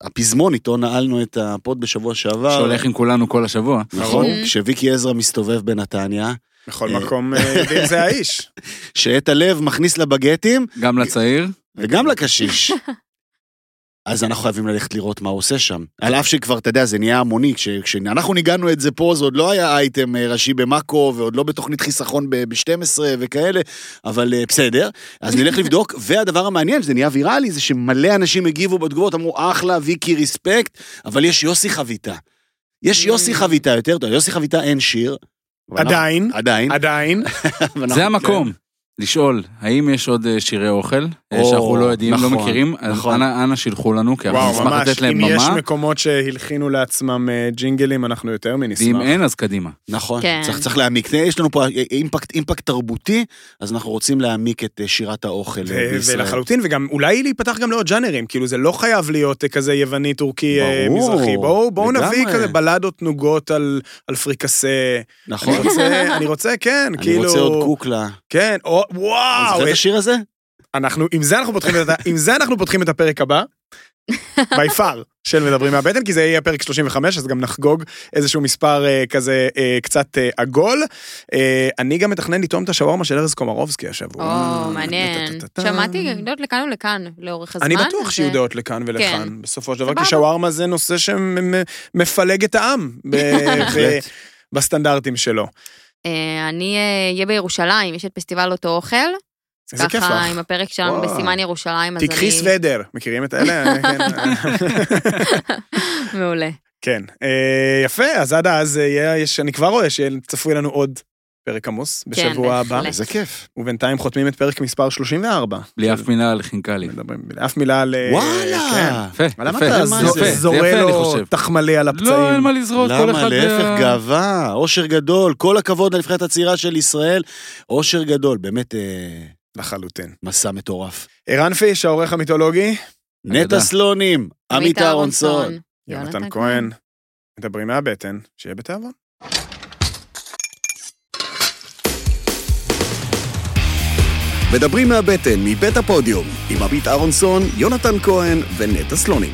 הפזמון איתו נעלנו את הפוד בשבוע שעבר. שהולך עם כולנו כל השבוע. נכון, ברור. כשוויקי עזרא מסתובב בנתניה, בכל אה. מקום אה, יודעים זה האיש. (laughs) שאת הלב מכניס לבגטים, גם לצעיר. וגם לקשיש. (laughs) אז אנחנו חייבים ללכת לראות מה הוא עושה שם. על אף שכבר, אתה יודע, זה נהיה המוני, כש- כשאנחנו ניגענו את זה פה, זה עוד לא היה אייטם אה, ראשי במאקו, ועוד לא בתוכנית חיסכון ב-12 וכאלה, אבל אה, בסדר. אז נלך לבדוק, (laughs) והדבר המעניין, שזה נהיה ויראלי, זה שמלא אנשים הגיבו בתגובות, אמרו, אחלה, ויקי, ריספקט, אבל יש יוסי חביתה. יש יוסי חביתה יותר טוב, יוסי חביתה אין שיר. עדיין, עדיין. עדיין. (laughs) זה המקום. לשאול, האם יש עוד אה, שירי אוכל אה, או, שאנחנו לא יודעים, לא נכון, מכירים? אז נכון. אנא אנא שילחו לנו, כי אנחנו נשמח ממש, לתת להם אם יש במה, מקומות שהלחינו לעצמם אה, ג'ינגלים, אנחנו יותר מנשמח. ואם אין, אז קדימה. נכון, כן. צריך, צריך להעמיק. יש לנו פה אימפקט, אימפקט תרבותי, אז אנחנו רוצים להעמיק את אה, שירת האוכל אה, ו- בישראל. ולחלוטין, וגם אולי להיפתח גם לעוד ג'אנרים, כאילו זה לא חייב להיות אה, כזה יווני, טורקי, אה, ברור, מזרחי. בואו בואו נביא. כזה בלדות נוגות על על פריקסה. נכון. אני רוצה, אני רוצה, כן, אני כאילו... רוצה עוד קוקלה. כן, או, וואו, זוכר את יש- השיר הזה? אנחנו, עם זה אנחנו פותחים את, עם זה אנחנו פותחים את הפרק הבא. (laughs) by far. של מדברים מהבטן, כי זה יהיה פרק 35, אז גם נחגוג איזשהו מספר אה, כזה אה, קצת אה, עגול. אה, אני גם מתכנן לטעום את השווארמה של ארז קומרובסקי השבוע. או, מעניין. שמעתי דעות לכאן ולכאן לאורך הזמן. אני בטוח שיהיו אה, דעות לכאן ולכאן, כן. בסופו של דבר. כי שווארמה זה נושא שמפלג את העם. (laughs) בסטנדרטים שלו. אה, אני אה, אהיה בירושלים, יש את פסטיבל אותו אוכל. איזה כיף לך. ככה, עם הפרק שלנו וואו. בסימן ירושלים, אז אני... תקחי סוודר, מכירים את אלה? (laughs) כן. מעולה. כן. אה, יפה, אז עד אז יש, אני כבר רואה שצפוי לנו עוד פרק עמוס בשבוע כן, הבא. איזה כיף. ובינתיים חותמים את פרק מספר 34. בלי אף מילה על חינקלי. מדברים, בלי אף מילה על... אה, כן. וואלה. יפה, אבל למה יפה. אתה זורה יפה, אני לו חושב. תחמלי על הפצעים? לא, אין מה לזרות, כל למה? אחד... להפך, וה- גאווה, אושר גדול, כל הכבוד לנבחרת הצעירה של ישראל, אושר גדול, באמת אה, לחלוטין. מסע מטורף. ערן פיש, העורך המיתולוגי, נטע. סלונים, עמית אהרונסון. יונתן כהן, מדברים מהבטן, שיהיה בתיאבון. מדברים מהבטן, מבית הפודיום, עם עמית אהרונסון, יונתן כהן ונטע סלונים.